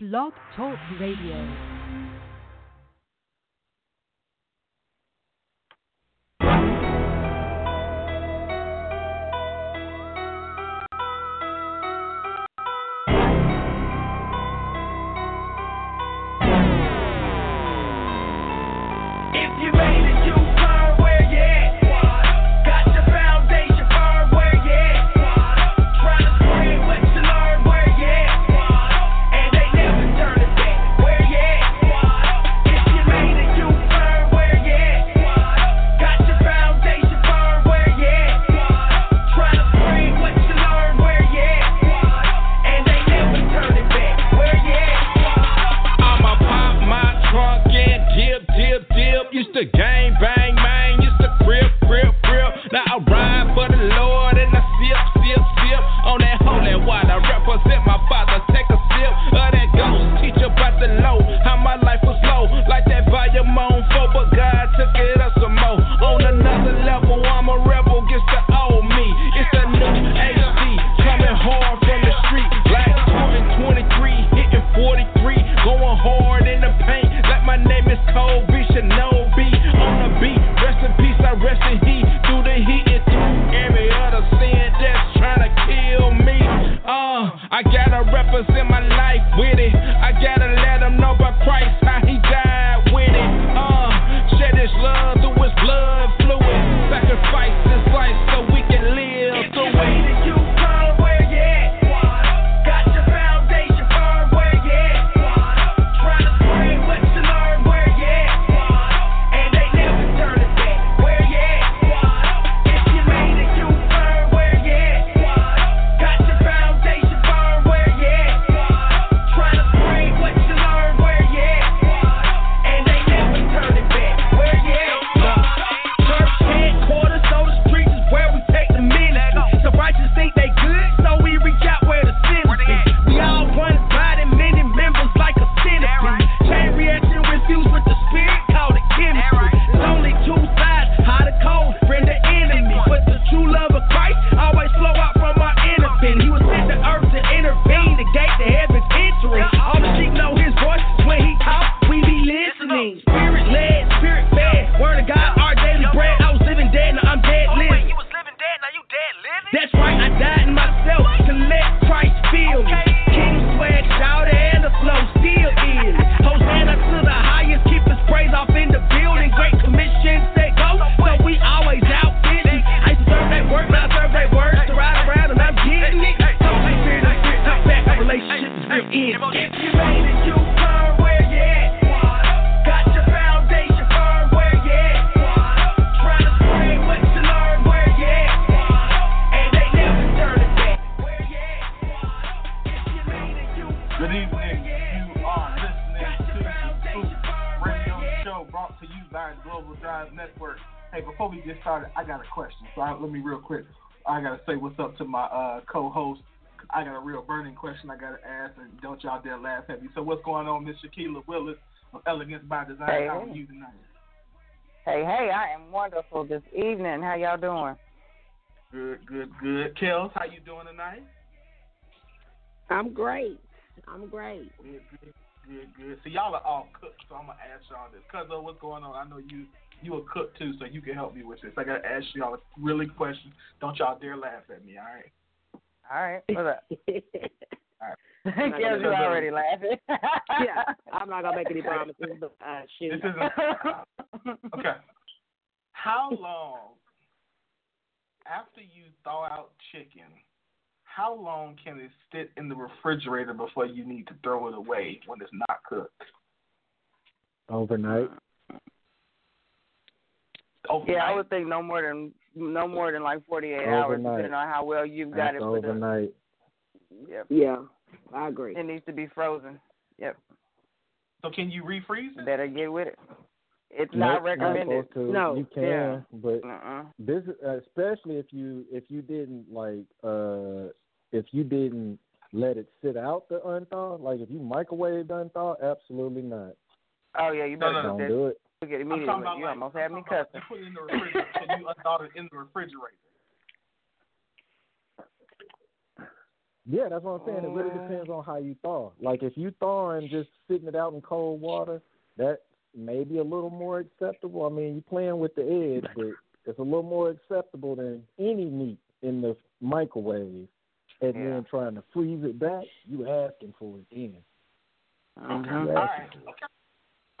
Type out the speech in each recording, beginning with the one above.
Blog Talk Radio. quick. I gotta say what's up to my uh, co-host. I got a real burning question I gotta ask, and don't y'all dare laugh at me. So what's going on, Miss Shaquilla Willis of Elegance by Design? Hey, How hey. are you tonight? Hey, hey, I am wonderful this evening. How y'all doing? Good, good, good. Kels, how you doing tonight? I'm great. I'm great. Good, good, good, good. So y'all are all cooked, so I'm gonna ask y'all this. Cuzzo, what's going on? I know you you a cook too, so you can help me with this. I gotta ask y'all a really question. Don't y'all dare laugh at me, all right? All right. What's up? all right. Kills you already laughing. yeah, I'm not gonna make any promises, but uh, shoot. This isn't... okay. How long after you thaw out chicken? How long can it sit in the refrigerator before you need to throw it away when it's not cooked? Overnight overnight. Yeah, I would think no more than no more than like forty eight hours, depending on how well you've got That's it. Overnight. Yep. Yeah, I agree. It needs to be frozen. Yep. So can you refreeze it? Better get with it. It's not recommended. Not no, you can, yeah. but uh-uh. this especially if you if you didn't like uh if you didn't let it sit out the unthaw, like if you microwave unthaw, absolutely not. Oh yeah, you better no, no, don't no. do it. It immediately. I'm you like, almost had me cussing. Put it in the refrigerator, you it in the refrigerator. Yeah, that's what I'm saying. It really depends on how you thaw. Like if you thaw and just sitting it out in cold water, that may be a little more acceptable. I mean, you're playing with the edge, but it's a little more acceptable than any meat in the microwave. And yeah. then trying to freeze it back, you asking for it then. All right. It. Okay.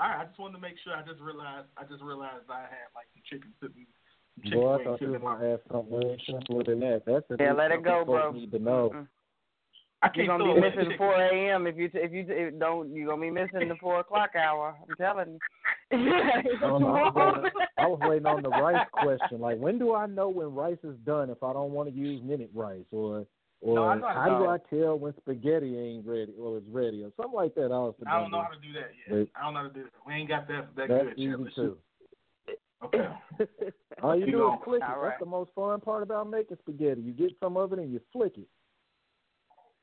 All right. I just wanted to make sure. I just realized. I just realized I had like some chicken sitting. some Chicken Boy, I thought you sitting was in my- gonna ask something way simpler than that. That's the Yeah, let it go, bro. Need to know. Mm-mm. I You're gonna be missing chicken. 4 a.m. if you if you if don't you're gonna be missing the four o'clock hour. I'm telling you. I, don't know, I, was I was waiting on the rice question. Like, when do I know when rice is done if I don't want to use minute rice, or or No, I know how to how do know. I tell when spaghetti ain't ready or is ready, or something like that? I, was I don't know how to do that yet. Wait. I don't know how to do that. We ain't got that that That's good easy Let's too. Okay. All you You do go. is flick it. All That's the most fun part about making spaghetti. You get some of it and you flick it.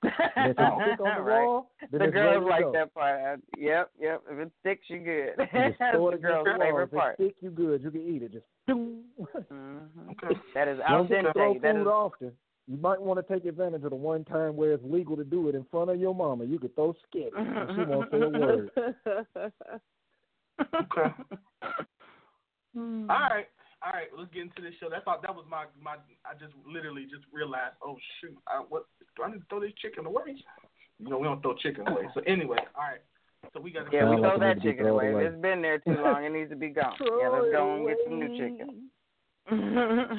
And if it's stick on the right. wall, then The it's ready girls to like go. that part. Yep, yep. If it sticks, you good. You That's the girls' the wall. favorite If it part. stick, you good. You can eat it. Just doom. hmm Okay. That is al Don't just throw dente. That food is often. You might want to take advantage of the one time where it's legal to do it in front of your mama. You could throw sketch and she won't say a word. Okay. Hmm. All right. All right. Let's get into this show. That's all. That was my my. I just literally just realized. Oh shoot! I, what do I need to throw this chicken away? You know we don't throw chicken away. So anyway, all right. So we got to. Yeah, we throw like that need to be chicken away. Away. it's been there too long, it needs to be gone. yeah, let's go and get some new chicken.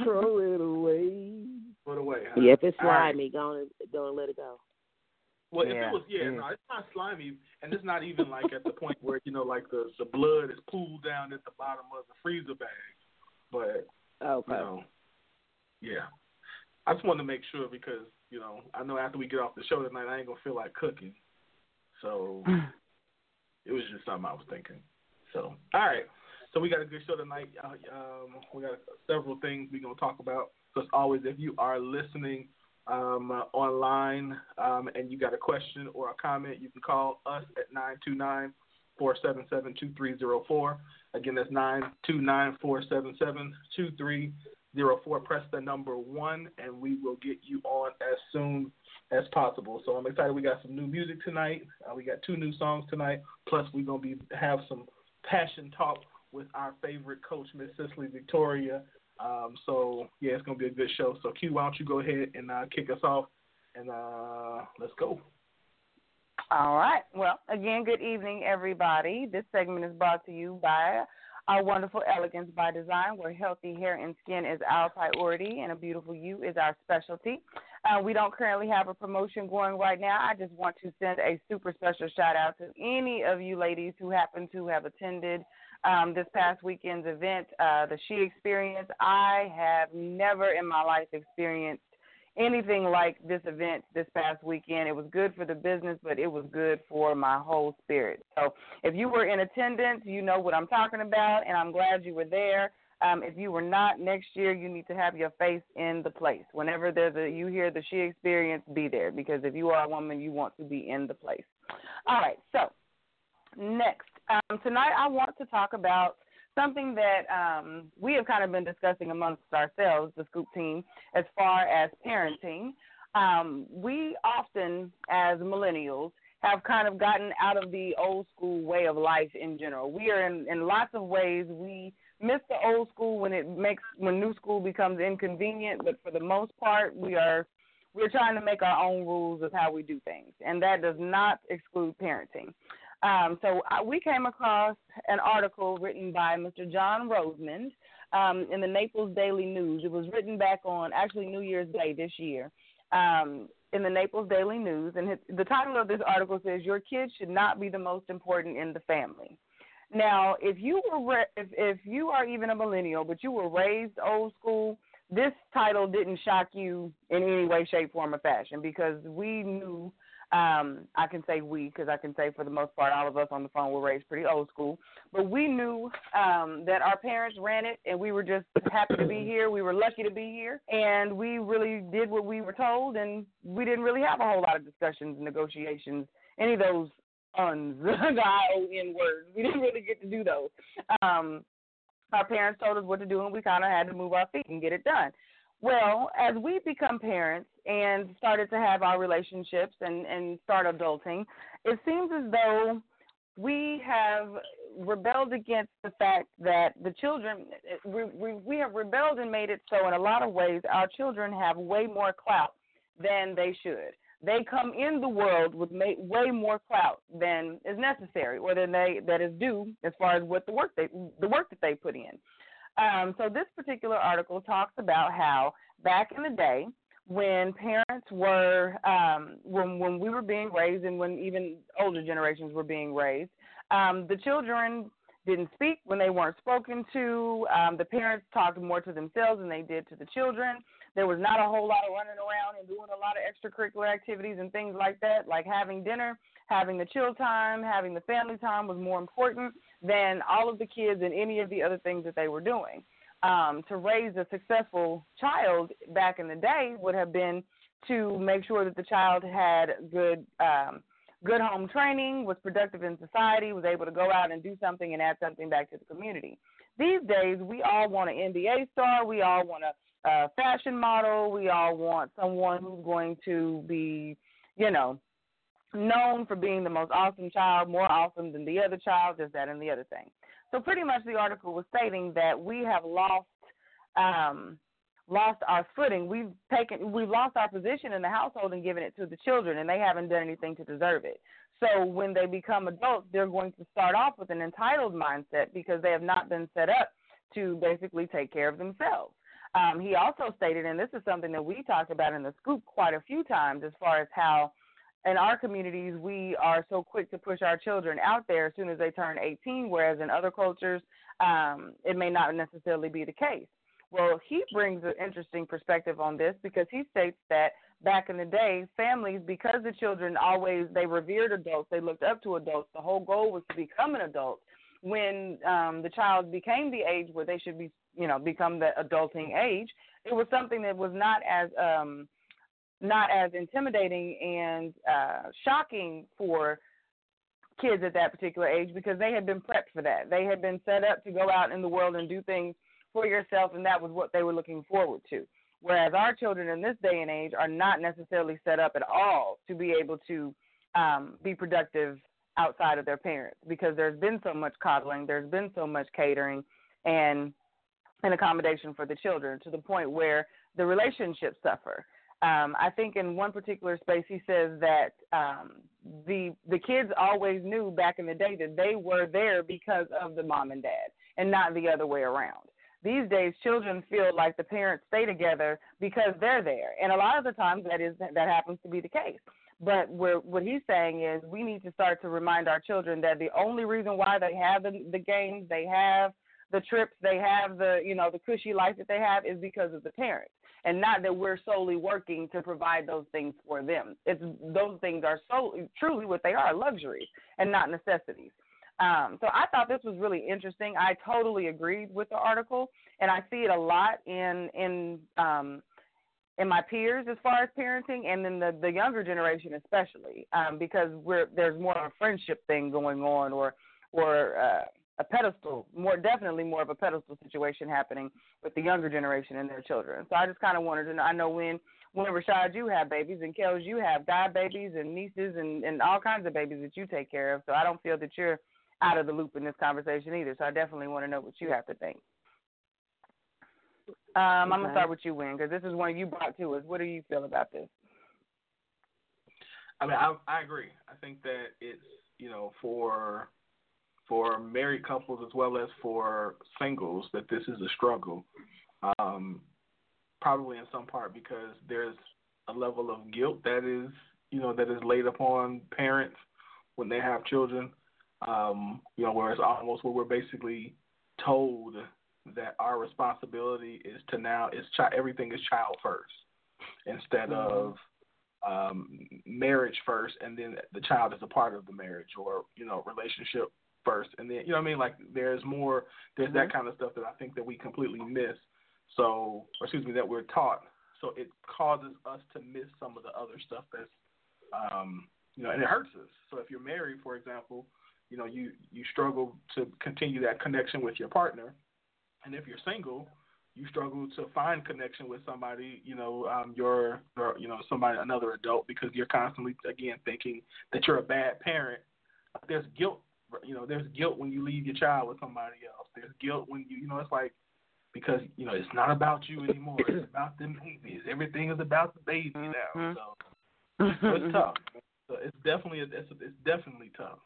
Throw it away. Throw it away. Huh? Yeah, if it's All right. slimy, go and go and let it go. Well, if it was, yeah, yeah. no, it's not slimy, and it's not even like at the point where you know, like the the blood is pooled down at the bottom of the freezer bag. But Okay. you know, yeah, I just wanted to make sure because you know I know after we get off the show tonight, I ain't gonna feel like cooking, so it was just something I was thinking. So, all right. So we got a good show tonight. Uh, Um, we got several things we're gonna talk about. So as always, if you are listening um, uh, online um, and you got a question or a comment, you can call us at 929 477 2304. Again, that's 929 477 2304. Press the number one, and we will get you on as soon as possible. So I'm excited. We got some new music tonight. Uh, we got two new songs tonight. Plus, we're gonna be have some passion talk with our favorite coach, Miss Cicely Victoria. Um, so yeah, it's gonna be a good show. So Q, why don't you go ahead and uh, kick us off, and uh, let's go. All right. Well, again, good evening, everybody. This segment is brought to you by our wonderful Elegance by Design, where healthy hair and skin is our priority and a beautiful you is our specialty. Uh, we don't currently have a promotion going right now. I just want to send a super special shout out to any of you ladies who happen to have attended um, this past weekend's event, uh, the She Experience. I have never in my life experienced anything like this event this past weekend. It was good for the business, but it was good for my whole spirit. So if you were in attendance, you know what I'm talking about, and I'm glad you were there. Um, if you were not, next year you need to have your face in the place. Whenever there's a you hear the she experience, be there because if you are a woman, you want to be in the place. All right, so next um, tonight I want to talk about something that um, we have kind of been discussing amongst ourselves, the Scoop team, as far as parenting. Um, we often, as millennials, have kind of gotten out of the old school way of life in general. We are in, in lots of ways we miss the old school when it makes when new school becomes inconvenient, but for the most part we are we're trying to make our own rules of how we do things, and that does not exclude parenting. Um, so uh, we came across an article written by Mr. John Rosemond um, in the Naples Daily News. It was written back on actually New Year's Day this year um, in the Naples Daily News, and his, the title of this article says "Your kids should not be the most important in the family." Now, if you were ra- if if you are even a millennial, but you were raised old school, this title didn't shock you in any way, shape, form, or fashion because we knew. Um, I can say we because I can say for the most part, all of us on the phone were raised pretty old school. But we knew um, that our parents ran it, and we were just happy to be here. We were lucky to be here, and we really did what we were told, and we didn't really have a whole lot of discussions, negotiations, any of those uns, the I-O-N words. We didn't really get to do those. Um, our parents told us what to do, and we kind of had to move our feet and get it done. Well, as we become parents, and started to have our relationships and and start adulting, it seems as though we have rebelled against the fact that the children we, we we have rebelled and made it so in a lot of ways our children have way more clout than they should. They come in the world with way more clout than is necessary or than they that is due as far as what the work they the work that they put in. Um, so this particular article talks about how back in the day when parents were um, when when we were being raised and when even older generations were being raised, um, the children didn't speak when they weren't spoken to. Um, the parents talked more to themselves than they did to the children. There was not a whole lot of running around and doing a lot of extracurricular activities and things like that, like having dinner, having the chill time, having the family time was more important than all of the kids and any of the other things that they were doing. Um, to raise a successful child back in the day would have been to make sure that the child had good um, good home training, was productive in society, was able to go out and do something and add something back to the community. These days, we all want an NBA star. We all want a a fashion model. We all want someone who's going to be, you know, known for being the most awesome child, more awesome than the other child, just that and the other thing. So pretty much the article was stating that we have lost um, lost our footing. We've taken we've lost our position in the household and given it to the children and they haven't done anything to deserve it. So when they become adults, they're going to start off with an entitled mindset because they have not been set up to basically take care of themselves. Um, he also stated, and this is something that we talked about in the scoop quite a few times, as far as how in our communities we are so quick to push our children out there as soon as they turn 18, whereas in other cultures um, it may not necessarily be the case. Well, he brings an interesting perspective on this because he states that back in the day, families, because the children always they revered adults, they looked up to adults. The whole goal was to become an adult. When um, the child became the age where they should be you know become the adulting age, it was something that was not as um, not as intimidating and uh, shocking for kids at that particular age because they had been prepped for that. They had been set up to go out in the world and do things for yourself, and that was what they were looking forward to. Whereas our children in this day and age are not necessarily set up at all to be able to um, be productive outside of their parents because there's been so much coddling, there's been so much catering, and and accommodation for the children to the point where the relationships suffer. Um, I think in one particular space he says that um, the the kids always knew back in the day that they were there because of the mom and dad and not the other way around. These days, children feel like the parents stay together because they're there, and a lot of the times that is that happens to be the case. But what he's saying is we need to start to remind our children that the only reason why they have the, the games they have the trips they have, the you know the cushy life that they have is because of the parents, and not that we're solely working to provide those things for them. It's those things are so truly what they are, luxuries and not necessities. Um, so I thought this was really interesting. I totally agreed with the article, and I see it a lot in in um, in my peers as far as parenting, and then the the younger generation especially, um, because we're there's more of a friendship thing going on, or or uh, a pedestal, more definitely more of a pedestal situation happening with the younger generation and their children. So I just kind of wanted to know. I know when when Rashad you have babies and Kels you have god babies and nieces and and all kinds of babies that you take care of. So I don't feel that you're out of the loop in this conversation either. So I definitely want to know what you have to think. Um, I'm gonna start with you, Win, because this is one you brought to us. What do you feel about this? I mean, I, I agree. I think that it's you know for for married couples as well as for singles that this is a struggle. Um, probably in some part because there's a level of guilt that is you know that is laid upon parents when they have children. Um, you know, where it's almost where we're basically told that our responsibility is to now is chi- everything is child first instead mm-hmm. of um, marriage first, and then the child is a part of the marriage or you know relationship first, and then you know what I mean. Like there's more, there's mm-hmm. that kind of stuff that I think that we completely miss. So, or excuse me, that we're taught. So it causes us to miss some of the other stuff that's, um, you know, and it hurts us. So if you're married, for example, you know, you you struggle to continue that connection with your partner, and if you're single, you struggle to find connection with somebody, you know, um, your, your, you know, somebody, another adult, because you're constantly, again, thinking that you're a bad parent. There's guilt, you know, there's guilt when you leave your child with somebody else. There's guilt when you, you know, it's like because you know it's not about you anymore. It's about them babies. Everything is about the baby now. Mhm. So, so it's tough. So it's definitely it's, it's definitely tough.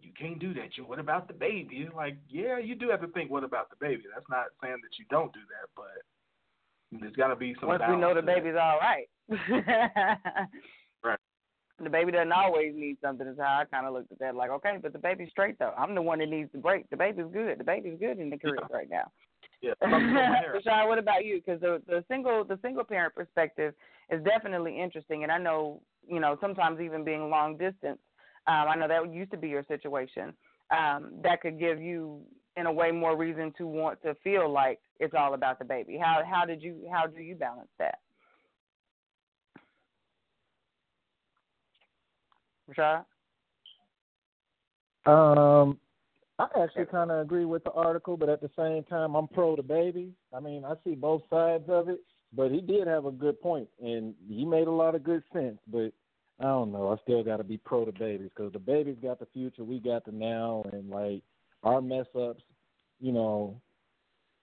You can't do that. You what about the baby? It's like yeah, you do have to think what about the baby. That's not saying that you don't do that, but there's got to be some. Once we know the baby's all right. The baby doesn't always need something. Is how I kind of looked at that. Like, okay, but the baby's straight though. I'm the one that needs the break. The baby's good. The baby's good in the crib Yeah. right now. Yeah. Rashad, what about you? Because the the single the single parent perspective is definitely interesting, and I know you know sometimes even being long distance, um, I know that used to be your situation. Um, that could give you in a way more reason to want to feel like it's all about the baby. How how did you how do you balance that? Rashad? Um, I actually kind of agree with the article, but at the same time, I'm pro the baby. I mean, I see both sides of it, but he did have a good point, and he made a lot of good sense. But I don't know. I still got to be pro the babies because the baby's got the future, we got the now, and like our mess ups, you know,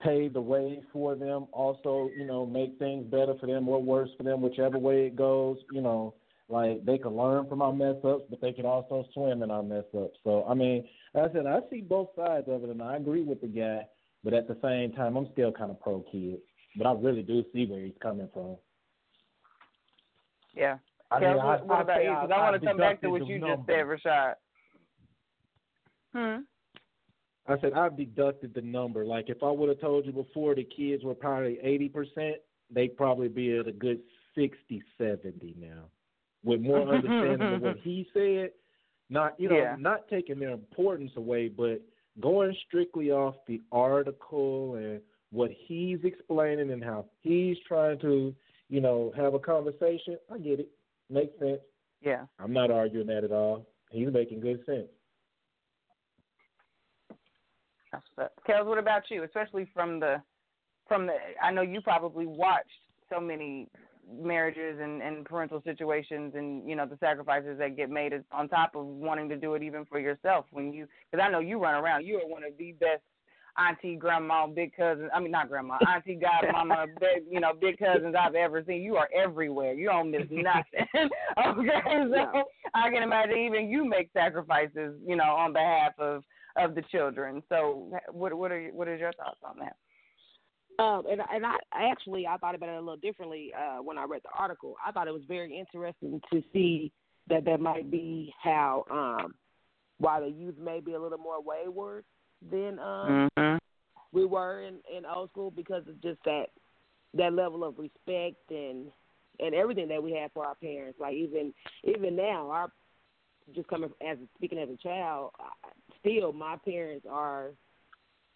pave the way for them. Also, you know, make things better for them or worse for them, whichever way it goes. You know, like they can learn from our mess ups, but they can also swim in our mess ups. So I mean, like I said I see both sides of it, and I agree with the guy. But at the same time, I'm still kind of pro kid. But I really do see where he's coming from. Yeah. I Kel, mean, what, I- what I about say you? Because I, I want to come back to what the you just number. said, Rashad. Hmm. I said I've deducted the number. Like if I would have told you before the kids were probably eighty percent, they'd probably be at a good sixty, seventy now. With more understanding of what he said. Not you know, Yeah. not taking their importance away, but going strictly off the article and what he's explaining and how he's trying to, you know, have a conversation. I get it. Makes sense. Yeah. I'm not arguing that at all. He's making good sense. That's. Kels, what about you? Especially from the from the I know you probably watched so many marriages and, and parental situations and you know the sacrifices that get made as, on top of wanting to do it even for yourself when you because I know you run around you are one of the best auntie grandma big cousins I mean not grandma auntie godmama big, you know big cousins I've ever seen. You are everywhere. You don't miss nothing. Okay so I can imagine even you make sacrifices you know on behalf of of the children. So what what are what is your thoughts on that Um, and and I, actually I thought about it a little differently uh, when I read the article. I thought it was very interesting to see that that might be how um, why the youth may be a little more wayward than um, mm-hmm. we were in, in old school because of just that that level of respect and and everything that we had for our parents. Like even even now, our just coming as speaking as a child, still my parents are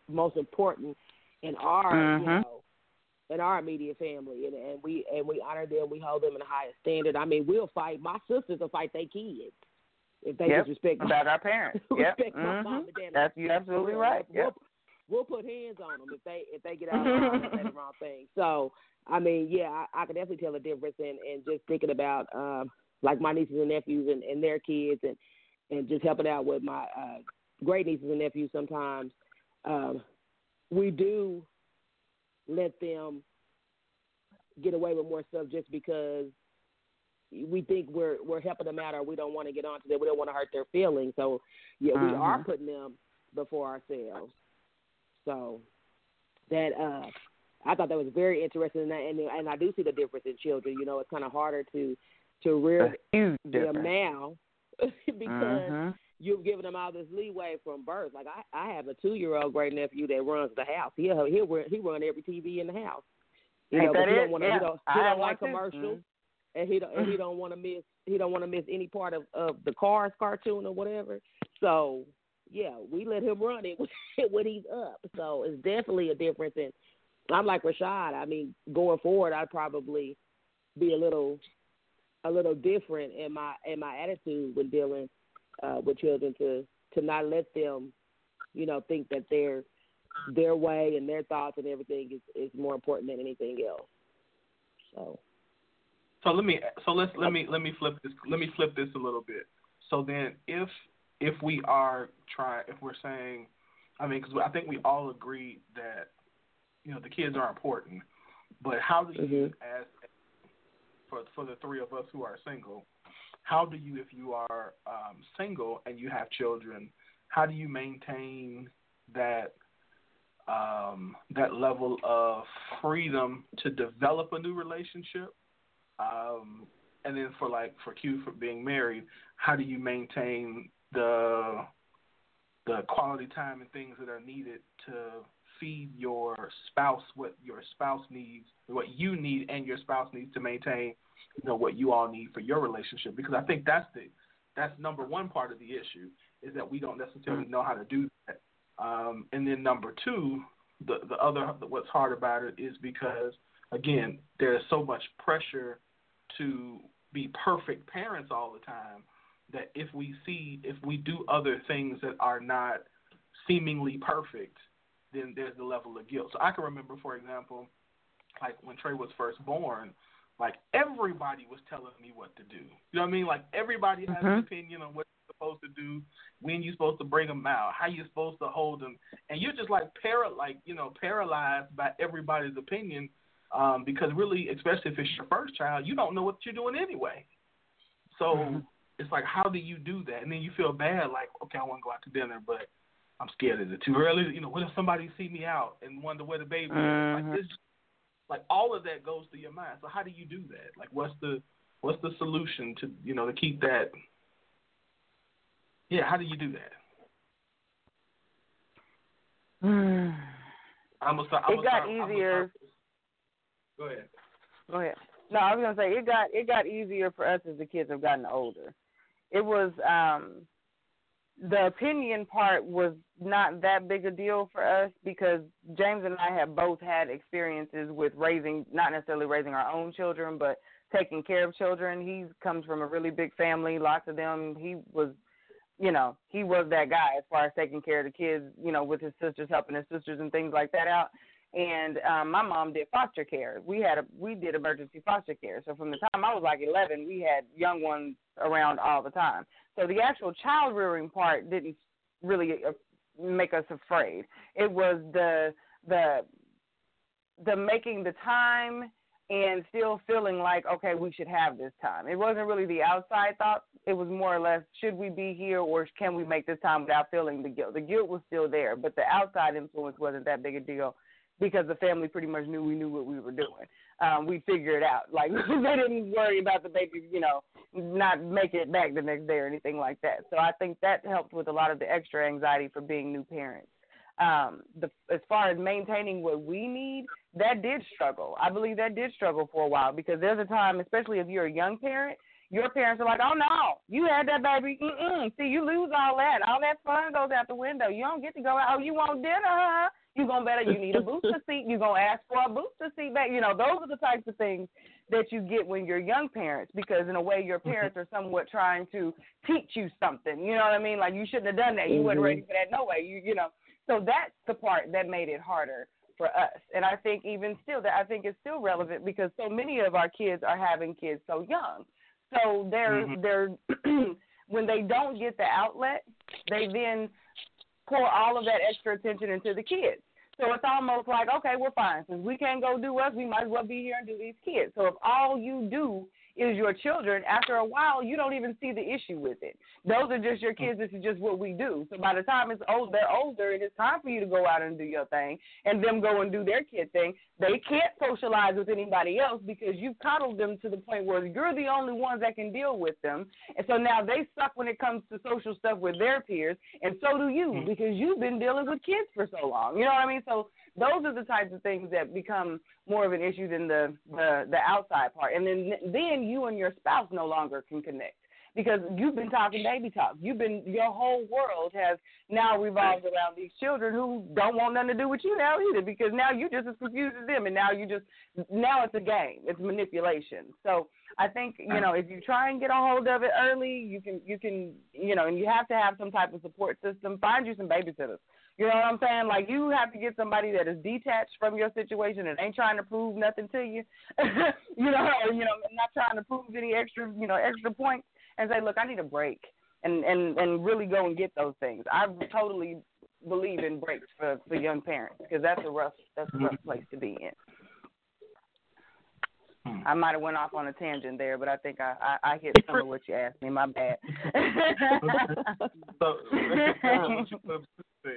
most important in our you Mhm. know in our immediate family and, and we and we honor them we hold them in the highest standard i mean we'll fight my sisters will fight their kids if they Yep, disrespect about our parents yep respect my mhm. mom and dad that's you're absolutely right We'll, yep. we'll put hands on them if they if they get out and say the wrong thing. So I mean, yeah, I, I can definitely tell the difference in in just thinking about um like my nieces and nephews and, and their kids and and just helping out with my uh great nieces and nephews sometimes. Um we do let them get away with more stuff just because we think we're we're helping them out or we don't want to get on to them. We don't want to hurt their feelings. So yeah, we are Mhm. putting them before ourselves. So that uh I thought that was very interesting and I, and, and I do see the difference in children. You know, it's kind of harder to to rear them difference now because Mhm. You've given them all this leeway from birth. Like I, I have a two year old great nephew that runs the house. He'll he'll run, he run every TV in the house. You Ain't know, but he don't want to. Yeah. He don't, he don't like commercials, Mhm. and he don't and he don't want to miss he don't want to miss any part of of the Cars cartoon or whatever. So yeah, we let him run it when he's up. So it's definitely a difference. And I'm like Rashad. I mean, going forward, I'd probably be a little a little different in my in my attitude when dealing uh, with children to to not let them, you know, think that they're their way and their thoughts and everything is is more important than anything else. So. So let me so let's let me let me flip this let me flip this a little bit. So then if if we are trying if we're saying I mean because I think we all agree that you know the kids are important, but how do you Mhm. as for for the three of us who are single, how do you if you are um, single and you have children, how do you maintain that um, that level of freedom to develop a new relationship? Um, and then for like for Q for being married, how do you maintain the the quality time and things that are needed to feed your spouse what your spouse needs, what you need and your spouse needs to maintain, you know, what you all need for your relationship. Because I think that's the that's number one part of the issue is that we don't necessarily know how to do that. Um, and then number two, the the other what's hard about it is because again there's so much pressure to be perfect parents all the time that if we see if we do other things that are not seemingly perfect, then there's the level of guilt. So I can remember, for example, like when Trey was first born, like everybody was telling me what to do. You know what I mean? Like everybody has an Mhm. opinion on what you're supposed to do, when you're supposed to bring them out, how you're supposed to hold them, and you're just like para like you know paralyzed by everybody's opinion. Um, because really, especially if it's your first child, you don't know what you're doing anyway. So Mhm. it's like, how do you do that? And then you feel bad, like, okay, I want to go out to dinner, but I'm scared. Is it too early? You know, what if somebody see me out and wonder where the baby is? Mhm. Like this, like all of that goes through your mind. So how do you do that? Like, what's the what's the solution to you know to keep that? Yeah, how do you do that? I'm gonna start. I'm It got start, easier. Go ahead. Go ahead. No, I was gonna say it got it got easier for us as the kids have gotten older. It was um the opinion part was not that big a deal for us because James and I have both had experiences with raising not necessarily raising our own children, but taking care of children. He comes from a really big family, lots of them. He was you know, he was that guy as far as taking care of the kids, you know, with his sisters, helping his sisters and things like that out and um my mom did foster care. We had a we did emergency foster care. So from the time I was like 11, we had young ones around all the time. So the actual child rearing part didn't really uh, make us afraid. It was the the the making the time and still feeling like okay, we should have this time. It wasn't really the outside thought. It was more or less should we be here or can we make this time without feeling the guilt. The guilt was still there, but the outside influence wasn't that big a deal because the family pretty much knew we knew what we were doing. Um, we figured it out. Like they didn't worry about the baby, you know, not making it back the next day or anything like that. So I think that helped with a lot of the extra anxiety for being new parents. Um, the, as far as maintaining what we need, that did struggle. I believe that did struggle for a while because there's a time, especially if you're a young parent, your parents are like, "Oh no, you had that baby. Mm-mm. See, you lose all that. All that fun goes out the window. You don't get to go out. Oh, you want dinner? Huh? You gonna better. You need a booster seat. You're gonna ask for a booster seat back. You know, those are the types of things that you get when you're young parents because in a way your parents are somewhat trying to teach you something. You know what I mean? Like you shouldn't have done that. You wasn't Mhm. ready for that. No way. You you know. So that's the part that made it harder for us. And I think even still that I think it's still relevant because so many of our kids are having kids so young. So they're Mhm. they're when they don't get the outlet, they then pour all of that extra attention into the kids. So it's almost like, okay, we're fine. Since we can't go do us, we might as well be here and do these kids. So if all you do is your children, after a while, you don't even see the issue with it. Those are just your kids. This is just what we do. So by the time it's old, they're older, and it's time for you to go out and do your thing, and them go and do their kid thing. They can't socialize with anybody else because you've coddled them to the point where you're the only ones that can deal with them. And so now they suck when it comes to social stuff with their peers, and so do you Mhm. because you've been dealing with kids for so long. You know what I mean? So those are the types of things that become more of an issue than the the, the outside part. And then then you and your spouse no longer can connect because you've been talking baby talk. You've been your whole world has now revolved around these children who don't want nothing to do with you now either because now you're just as confused as them and now you just now it's a game. It's manipulation. So I think, you know, if you try and get a hold of it early, you can you can you know, and you have to have some type of support system. Find you some babysitters. You know what I'm saying? Like you have to get somebody that is detached from your situation and ain't trying to prove nothing to you. you know, or, you know, not trying to prove any extra, you know, extra points and say, "Look, I need a break." And and and really go and get those things. I totally believe in breaks for for young parents because that's a rough that's a rough place to be in. Hmm. I might have went off on a tangent there, but I think I I, I hit some of what you asked me. My bad. So, what you put say?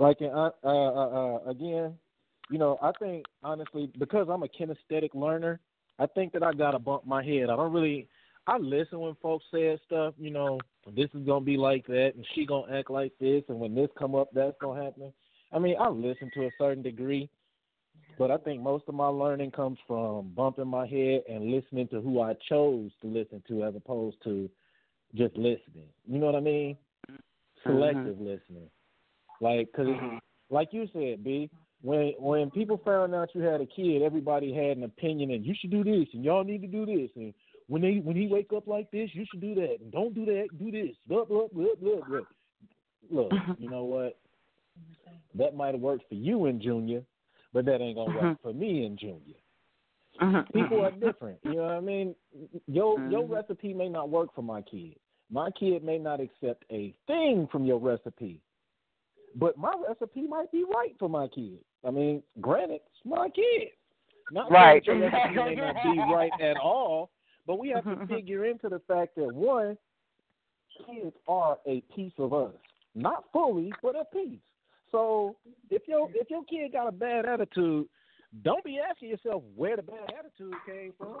Like uh, uh, uh, uh, again, you know, I think honestly because I'm a kinesthetic learner, I think that I gotta bump my head. I don't really. I listen when folks say stuff. You know, this is gonna be like that, and she gonna act like this, and when this come up, that's gonna happen. I mean, I listen to a certain degree, but I think most of my learning comes from bumping my head and listening to who I chose to listen to, as opposed to just listening. You know what I mean? Selective listening. Like, because Mhm. like you said, B, when when people found out you had a kid, everybody had an opinion, and you should do this, and y'all need to do this, and when they when he wake up like this, you should do that, and don't do that, do this, blah blah blah blah blah. Look, mm-hmm. you know what? That might have worked for you and junior, but that ain't gonna work mm-hmm. for me and junior. Mm-hmm, people are different. You know what I mean? Your your recipe may not work for my kid. My kid may not accept a thing from your recipe, but my recipe might be right for my kid. I mean, granted, it's my kid. Not Right. your recipe may not be right at all, but we have to figure into the fact that one, kids are a piece of us, not fully, but a piece. So if your if your kid got a bad attitude, don't be asking yourself where the bad attitude came from.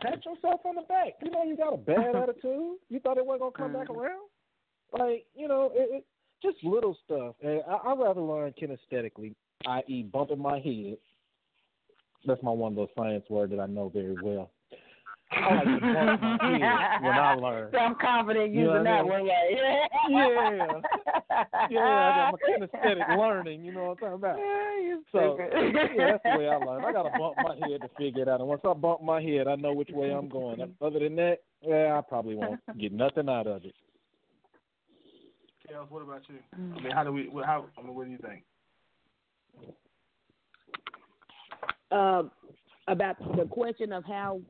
Pat yourself on the back. You know you got a bad attitude. You thought it wasn't gonna come back mm. around. Like you know, it, it just little stuff. And I, I rather learn kinesthetically, i.e., bumping my head. That's my one little science word that I know very well. I like to bump my head when I learn. So I'm confident You know using that one. Right? Yeah. Yeah, I'm a kinesthetic learning. You know what I'm talking about? you So yeah, that's the way I learn. I gotta bump my head to figure it out. And once I bump my head, I know which way I'm going. Other than that, yeah, I probably won't get nothing out of it. Kels, what about you? I mean, how do we? what- How? I mean, what do you think? um, about the question of how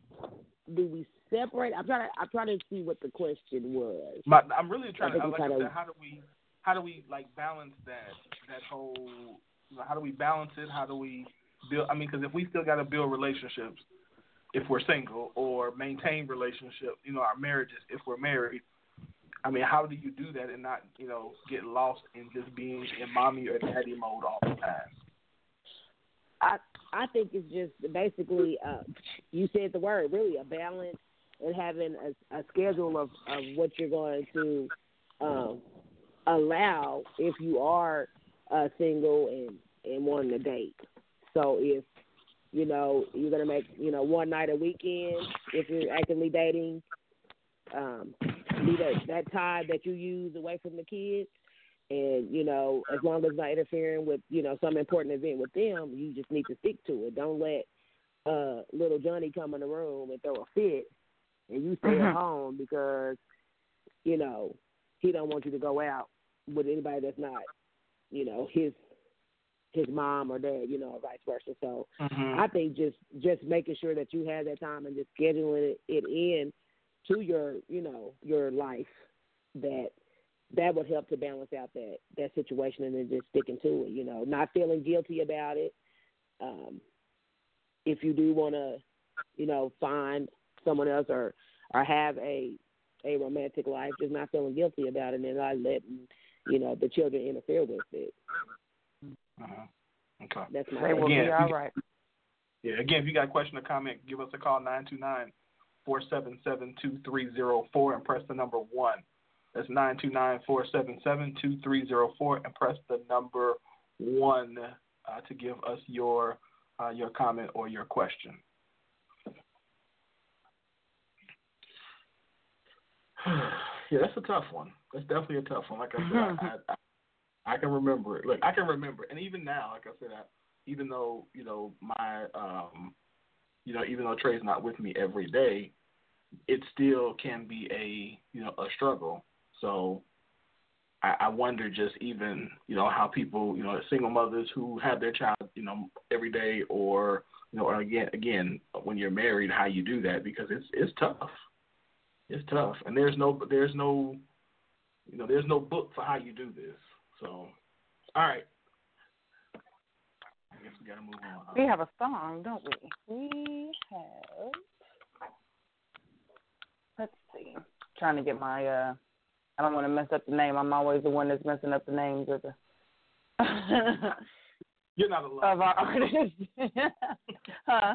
do we separate. I'm trying to I'm trying to see what the question was. My, I'm really trying to. Like how do we? How do we like balance that? That whole. How do we balance it? How do we build? I mean, because if we still got to build relationships, if we're single, or maintain relationships, you know, our marriages, if we're married. I mean, how do you do that and not, you know, get lost in just being in mommy or daddy mode all the time? I I think it's just basically uh, you said the word really a balance and having a, a schedule of, of what you're going to um, allow if you are uh, single and and wanting to date. So if you know you're gonna make you know one night a weekend if you're actively dating, um, be that that time that you use away from the kids and you know as long as not interfering with you know some important event with them you just need to stick to it don't let uh little johnny come in the room and throw a fit and you stay Mhm. at home because you know he don't want you to go out with anybody that's not you know his his mom or dad you know or vice versa so Mm-hmm. I think just just making sure that you have that time and just scheduling it, it in to your you know your life that that would help to balance out that that situation and then just sticking to it. You know, not feeling guilty about it. Um, if you do want to, you know, find someone else or or have a a romantic life, just not feeling guilty about it and not letting you know the children interfere with it. Uh-huh. Okay. That's my They will Again, be if all you- right. Yeah, again, if you got a question or comment, give us a call 929 477 Four seven seven two three zero four and press the number 1. That's nine two nine four seven seven two three zero four and press the number 1 uh, to give us your uh, your comment or your question. yeah, that's a tough one. That's definitely a tough one. Like I said. I, mm-hmm. I, I, can remember it. Look, I can remember, and even now, like I said, I, even though you know my um, you know, even though Trey's not with me every day, it still can be a you know a struggle. So I, I wonder just even you know how people you know single mothers who have their child you know every day or you know or again again when you're married how you do that because it's it's tough. It's tough, and there's no there's no you know there's no book for how you do this. So all right. I guess we gotta move on. We have a song, don't we? We have. Let's see. trying to get my. uh I don't want to mess up the name. I'm always the one that's messing up the names of the. You're not alone. of our artists. huh?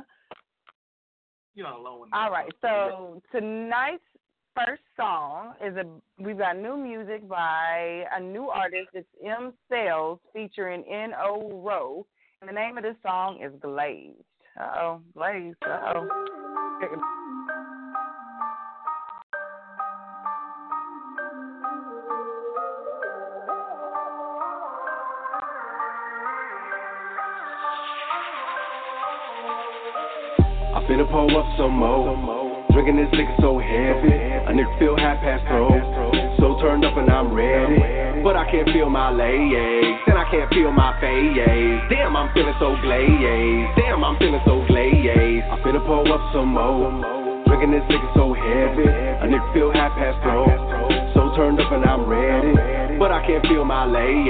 You're not alone. All right. So tonight's first song is a we've got new music by a new artist. It's M Sales featuring N O Rowe. And the name of this song is Glazed. Oh, Glazed. Oh. I finna pull up some more. Drinking this liquor so heavy, a nigga feel half past throat. So turned up and I'm ready, but I can't feel my legs, and I can't feel my face. Damn, I'm feeling so glazed. Damn, I'm feeling so glazed. I finna pull up some more. Drinking this liquor so heavy, a nigga feel half past throat. So turned up and I'm ready, but I can't feel my legs,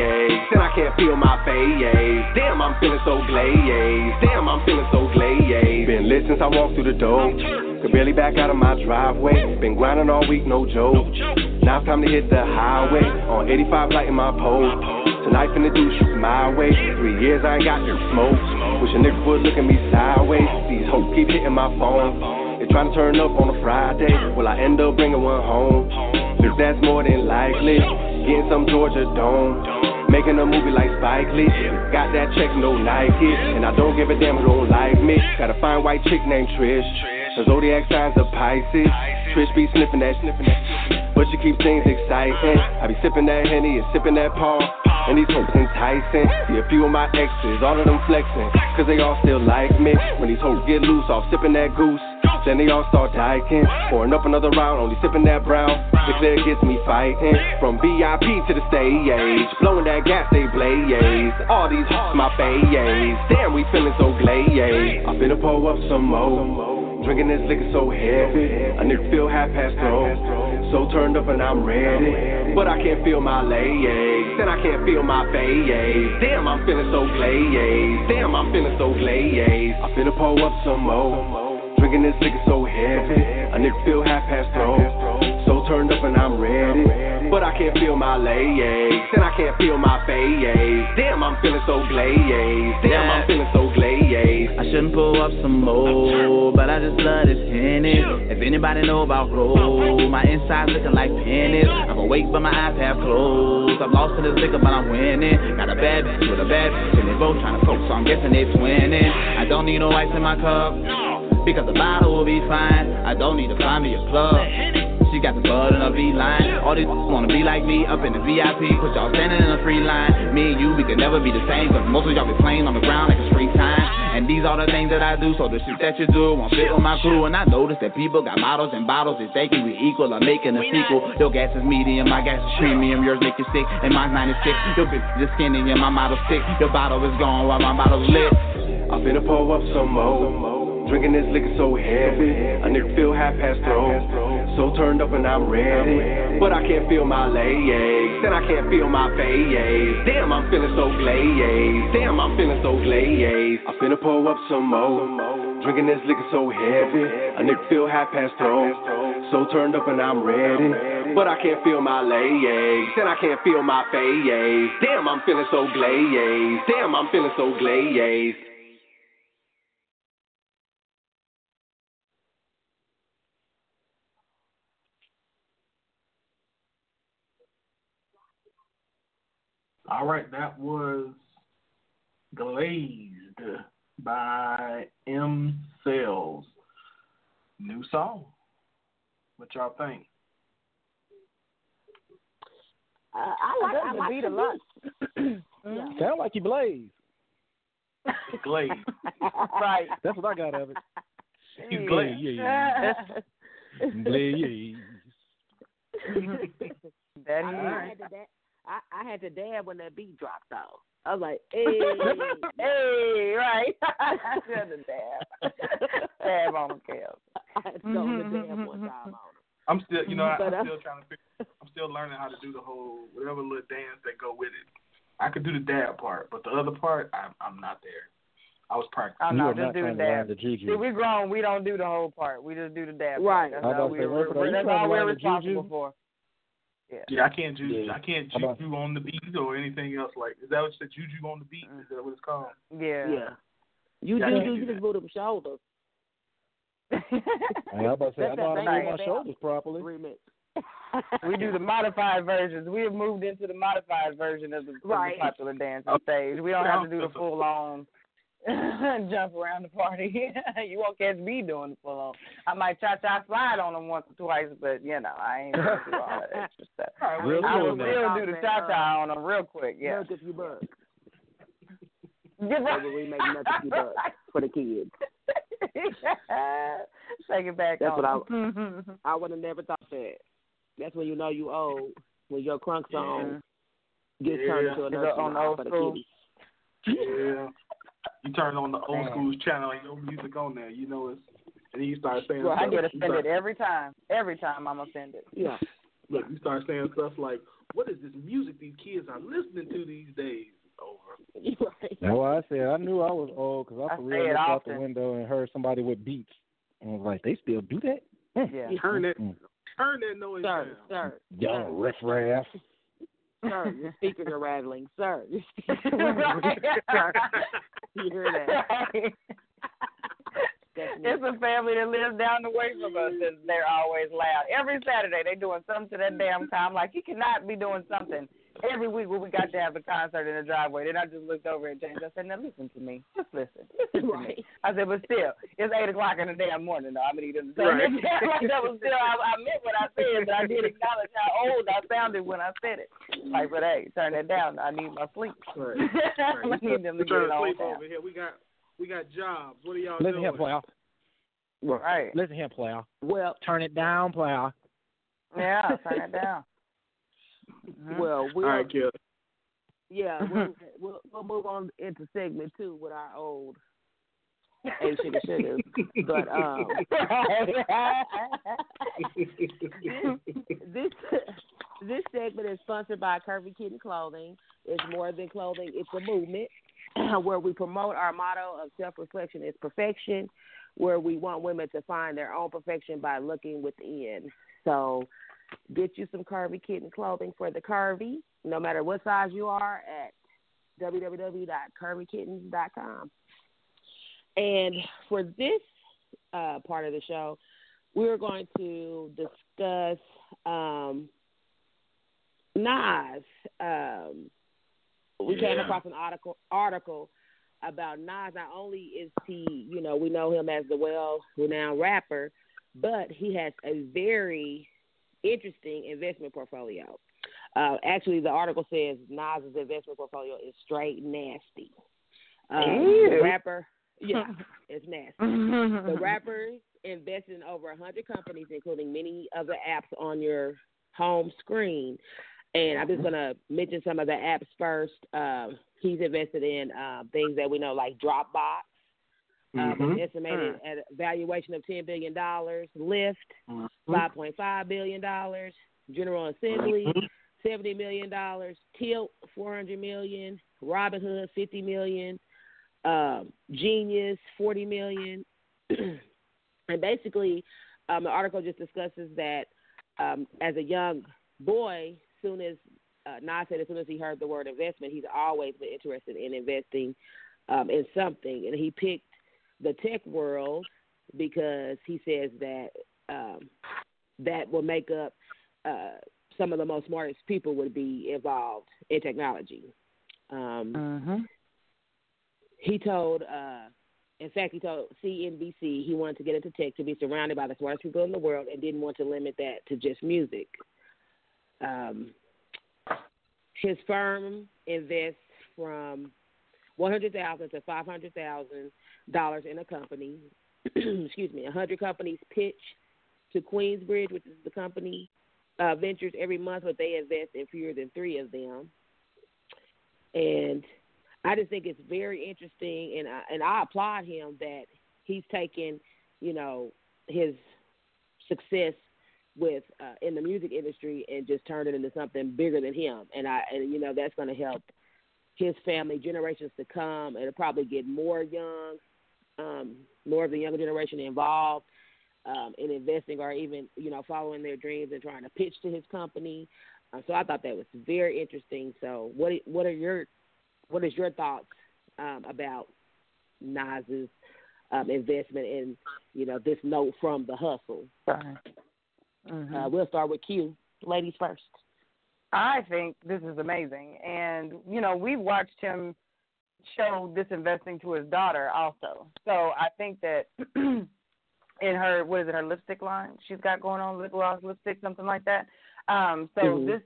and I can't feel my face. Damn, I'm feeling so glazed. Damn, I'm feeling so glazed. Been lit since I walked through the door. Could barely back out of my driveway. Been grinding all week, no joke. Now it's time to hit the highway. On 85, lighting my pole. Tonight finna do shit my way. Three years I ain't got no smoke. Wish a nigga would look at me sideways. These hoes keep hitting my phone. They tryna turn up on a Friday. Will I end up bringing one home? Cause that's more than likely. Getting some Georgia Dome. Making a movie like Spike Lee. Got that check, no Nike. And I don't give a damn who don't like me. Got a fine white chick named Trish. Her zodiac signs are Pisces. Trish be sniffing that, sniffing that. But you keep things exciting. I be sipping that Henny and sipping that Paul. And these hoes enticing. See a few of my exes, all of them flexing. Cause they all still like me. When these hoes get loose off sipping that goose. Then they all start diking. Pouring up another round, only sipping that brown. The clear gets me fighting. From VIP to the stage. Blowing that gas, they blaze. All these hoes my bays. Damn, we feeling so glazed. I finna pull up some more. Drinking this liquor so heavy, a nigga feel half past throat. So turned up and I'm ready, but I can't feel my legs, and I can't feel my face. Damn, I'm feeling so glazed. Damn, I'm feeling so glazed. I finna pull up some more. Drinking this liquor so heavy, a nigga feel half past throat. So turned up and I'm ready, but I can't feel my legs, and I can't feel my face. Damn, I'm feeling so glazed. Damn, I'm feeling so glazed. I shouldn't pull up some more, but I just love this Henny. If anybody know about roll, my inside's looking like pennies. I'm awake but my eyes half closed. I'm lost in this liquor but I'm winning. Got a bad bitch with a bad bitch, and they both trying to coke, so I'm guessing they twinning. I don't need no ice in my cup. Because the bottle will be fine. I don't need to find me a plug. She got the bud in a V line. All these wanna be like me up in the VIP. Put y'all standing in a free line. Me and you, we could never be the same. Cause most of y'all be playing on the ground like a street time. And these are the things that I do. So the shit that you do won't fit with my crew. And I notice that people got models and bottles. They thinking we equal I'm making a sequel. Your gas is medium, my gas is premium. Yours make it sick, and mine's 96. Your bitch is skinny and my model's sick. Your bottle is gone while my bottle's lit. I finna pull up some more. Drinking this liquor so heavy, a nigga feel half past throat. So turned up and I'm ready, but I can't feel my legs, and I can't feel my face. Damn, I'm feeling so glazed. Damn, I'm feeling so glazed. I finna pull up some more. Drinking this liquor so heavy, a nigga feel half past throat. So turned up and I'm ready, but I can't feel my legs, and I can't feel my face. Damn, I'm feeling so glazed. Damn, I'm feeling so glazed. All right, that was Glazed by M Cells. New song. What y'all think? Uh, I like I the like beat a lot. Yeah. Sound like you blaze. Glaze. right. That's what I got of it. You Yeah. glaze. Yeah, Blaze. that I, I had to dab, I, I had to dab when that beat dropped off. I was like, hey, hey, right. Should have dab. dab on him, Kel. I had to go on the mm-hmm, dab one mm-hmm, time mm-hmm. on him. I'm still, you know, I, But, I'm uh, still trying to figure. I'm still learning how to do the whole whatever little dance that go with it. I could do the dab part, but the other part, I'm I'm not there. I was practicing. Oh You no, are just not do the trying to learn dab. the juju. See, we grown. We don't do the whole part. We just do the dab. Right. Part. That's I all, we, to say, we're, Wilfred, are you that's all we're responsible for. Yeah. Yeah, I can't juju. Yeah. I can't How about- juju on the beat or anything else. Like, is that what you said? Juju on the beat? Mm. Is that what it's called? Yeah. Yeah. You Yeah, I do, can't do do you that. just move them shoulders. I was about to say, I That's know how to move my shoulders properly. Remix. we do the modified versions. We have moved into the modified version of the, of the popular dance on stage. We don't have to do the full on jump around the party. you won't catch me doing the full on. I might cha cha slide on them once or twice, but you know I ain't gonna do all that extra stuff. All right, Real well, I cool, will man. still do the cha cha on them real quick. Yeah. Milk if you buck. Get right. Maybe we make milk if you buck for the kids. Take it back. That's what I- on. I would have never thought that. That's when you know you old. When your crunk song gets turned Yeah. into a You go nursery on rhyme for the kids. Yeah. You turn on the old Damn. school's channel and your music on there. You know it's, and then you start saying. Well, I get offended start- every time. Every time I'm offended. Yeah. Look, you start saying stuff like, "What is this music these kids are listening to these days?" It's over. right. That's why I said I knew I was old because I I for real it looked out the window and heard somebody with beats. And I was like, they still do that? Mm. Yeah. Turn that, turn that noise Sir, down. sir, Young riff raff. sir, your speakers are rattling. Sir, your speakers are rattling. Sir, that? It's a family that lives down the way from us, and they're always loud. Every Saturday, they're doing something to that damn time. Like, you cannot be doing something every week when we got to have a concert in the driveway. Then I just looked over at James. I said, now listen to me. Just listen. Listen to Right. me. I said, but still, it's 8 o'clock in the damn morning, though. I mean, he doesn't say Right. like that was still, I, I meant what I said, but I did acknowledge how old I sounded when I said it. Like, but hey, turn that down. I need my sleep. Right. I Right. need them to We're get trying it to on sleep down. over here. We got, we got jobs. What are y'all Listen doing? here, player. Right. Listen here, player. Well, Turn it down, player. Yeah, turn it down. Well, we'll, All right, Kelly. yeah, we'll, we'll we'll move on into segment two with our old hey sugar sugars. But um, this this segment is sponsored by Curvy Kitten Clothing. It's more than clothing; it's a movement where we promote our motto of self-reflection is perfection, where we want women to find their own perfection by looking within. So, get you some Curvy Kitten Clothing for the curvy, no matter what size you are, at www.curvykittens.com. And for this uh, part of the show, we're going to discuss um, Nas. Um, we came across an article article about Nas. Not only is he, you know, we know him as the well-renowned rapper, but he has a very interesting investment portfolio. Uh, actually, the article says Nas's investment portfolio is straight nasty. Um, the rapper, yeah, it's nasty. The rapper invested in over 100 companies, including many of the apps on your home screen. And I'm just going to mention some of the apps first. Um, he's invested in um, things that we know like Dropbox, um, Mhm. it's estimated at a valuation of $10 billion. Lyft, Mhm. $5.5 billion. General Assembly, Mhm. $70 million. Tilt, 400 million. Robinhood, 50 million. Um, Genius, 40 million. and basically, um, the article just discusses that um, as a young boy, soon as uh, Nas said as soon as he heard the word investment, he's always been interested in investing um, in something, and he picked the tech world because he says that um, that will make up uh, some of the most smartest people would be involved in technology. Um, Mhm. he told, uh, in fact, he told CNBC he wanted to get into tech to be surrounded by the smartest people in the world and didn't want to limit that to just music. Um, his firm invests from one hundred thousand to five hundred thousand dollars in a company. Excuse me, a hundred companies pitch to Queensbridge, which is the company uh, ventures every month, but they invest in fewer than three of them. And I just think it's very interesting, and I, and I applaud him that he's taken, you know, his success with uh, in the music industry and just turned it into something bigger than him. And I and you know that's going to help his family generations to come. It'll probably get more young, um, more of the younger generation involved um, in investing or even you know following their dreams and trying to pitch to his company. Uh, so I thought that was very interesting. So what what are your what is your thoughts um, about Nas's um, investment in you know this note from the hustle? Right. Mm-hmm. Uh, we'll start with Q. Ladies first. I think this is amazing. And, you know, we've watched him show this investing to his daughter also. So I think that in her, what is it, her lipstick line she's got going on, lip gloss, lipstick, something like that. Um, so Mhm. this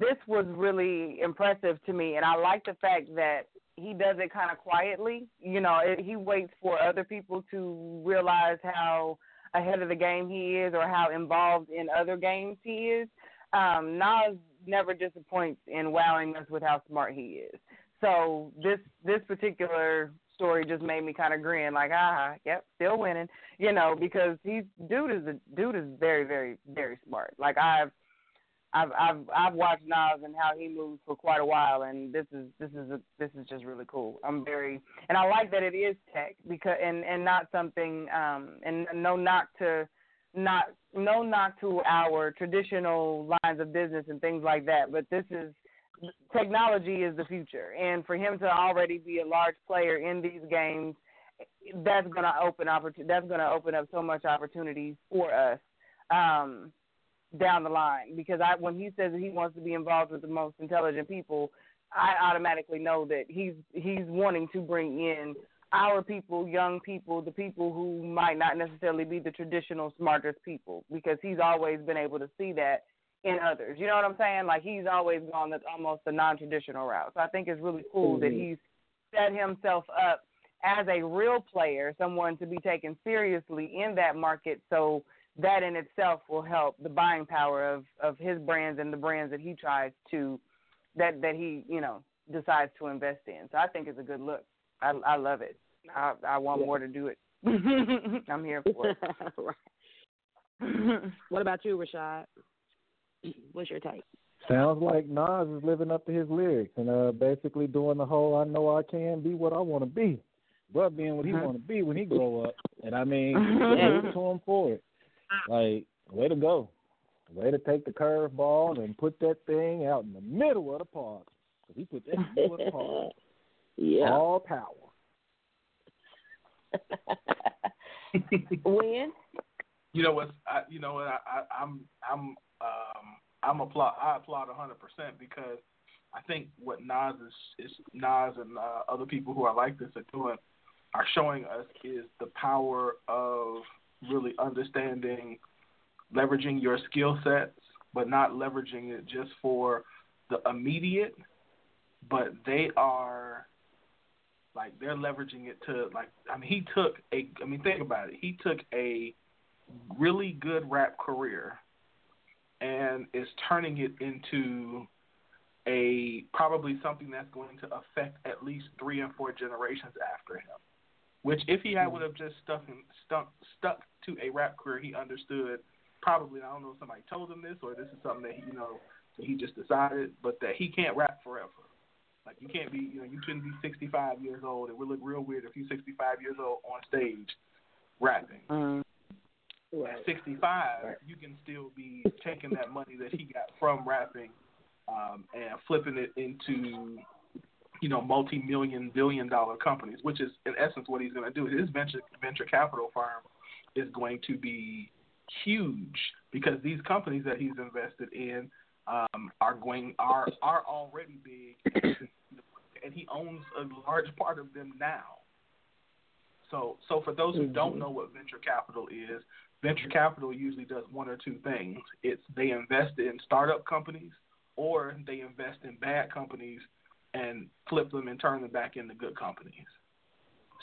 this was really impressive to me, and I like the fact that he does it kind of quietly. You know, it, he waits for other people to realize how ahead of the game he is or how involved in other games he is. Um, Nas never disappoints in wowing us with how smart he is. So this this particular story just made me kind of grin, like, ah, yep, still winning, you know, because he's dude is a dude is very very very smart. Like I've I've I've I've watched Nas and how he moves for quite a while, and this is this is a, this is just really cool. I'm very and I like that it is tech because and and not something um and no knock to not no knock to our traditional lines of business and things like that, but this is technology is the future, and for him to already be a large player in these games, that's going to open opportunity. That's to open up so much opportunities for us. Um, down the line because I when he says that he wants to be involved with the most intelligent people, I automatically know that he's he's wanting to bring in our people, young people, the people who might not necessarily be the traditional smartest people because he's always been able to see that in others. You know what I'm saying? Like he's always gone the, almost the non-traditional route. So I think it's really cool that mm-hmm. he's set himself up as a real player, someone to be taken seriously in that market. So that in itself will help the buying power of of his brands and the brands that he tries to that that he you know decides to invest in. So I think it's a good look. I I love it. I I want Yeah. more to do it. I'm here for it. right. What about you, Rashad? What's your take? Sounds like Nas is living up to his lyrics and uh basically doing the whole I know I can be what I want to be. But being what he want to be when he grow up. And I mean, salute to him for it. Like, way to go. Way to take the curveball and put that thing out in the middle of the park. 'Cause he put that in the middle of the park. Yeah. All power. when? You know what? I, you know what? I, I, I'm I'm um I'm applaud. I applaud hundred percent because I think what Nas is, is Nas and uh, other people who are like this are doing are showing us is the power of really understanding leveraging your skill sets, but not leveraging it just for the immediate, but they are like they're leveraging it to like I mean he took a I mean think about it. He took a really good rap career and is turning it into a probably something that's going to affect at least three and four generations after him. Which if he had hmm. would have just stuck stuck stuck to a rap career he understood probably I don't know if somebody told him this or this is something that he, you know that he just decided, but that he can't rap forever. Like you can't be you know, you couldn't be sixty five years old. It would look real weird if you're sixty five years old on stage rapping. Mm. At 65, you can still be taking that money that he got from rapping um, and flipping it into, you know, multi-million, billion-dollar companies, which is in essence what he's going to do. His venture venture capital firm is going to be huge because these companies that he's invested in um, are going are are already big, and he owns a large part of them now. So, so for those who don't mm-hmm. know what venture capital is, venture capital usually does one or two things. It's they invest in startup companies or they invest in bad companies and flip them and turn them back into good companies.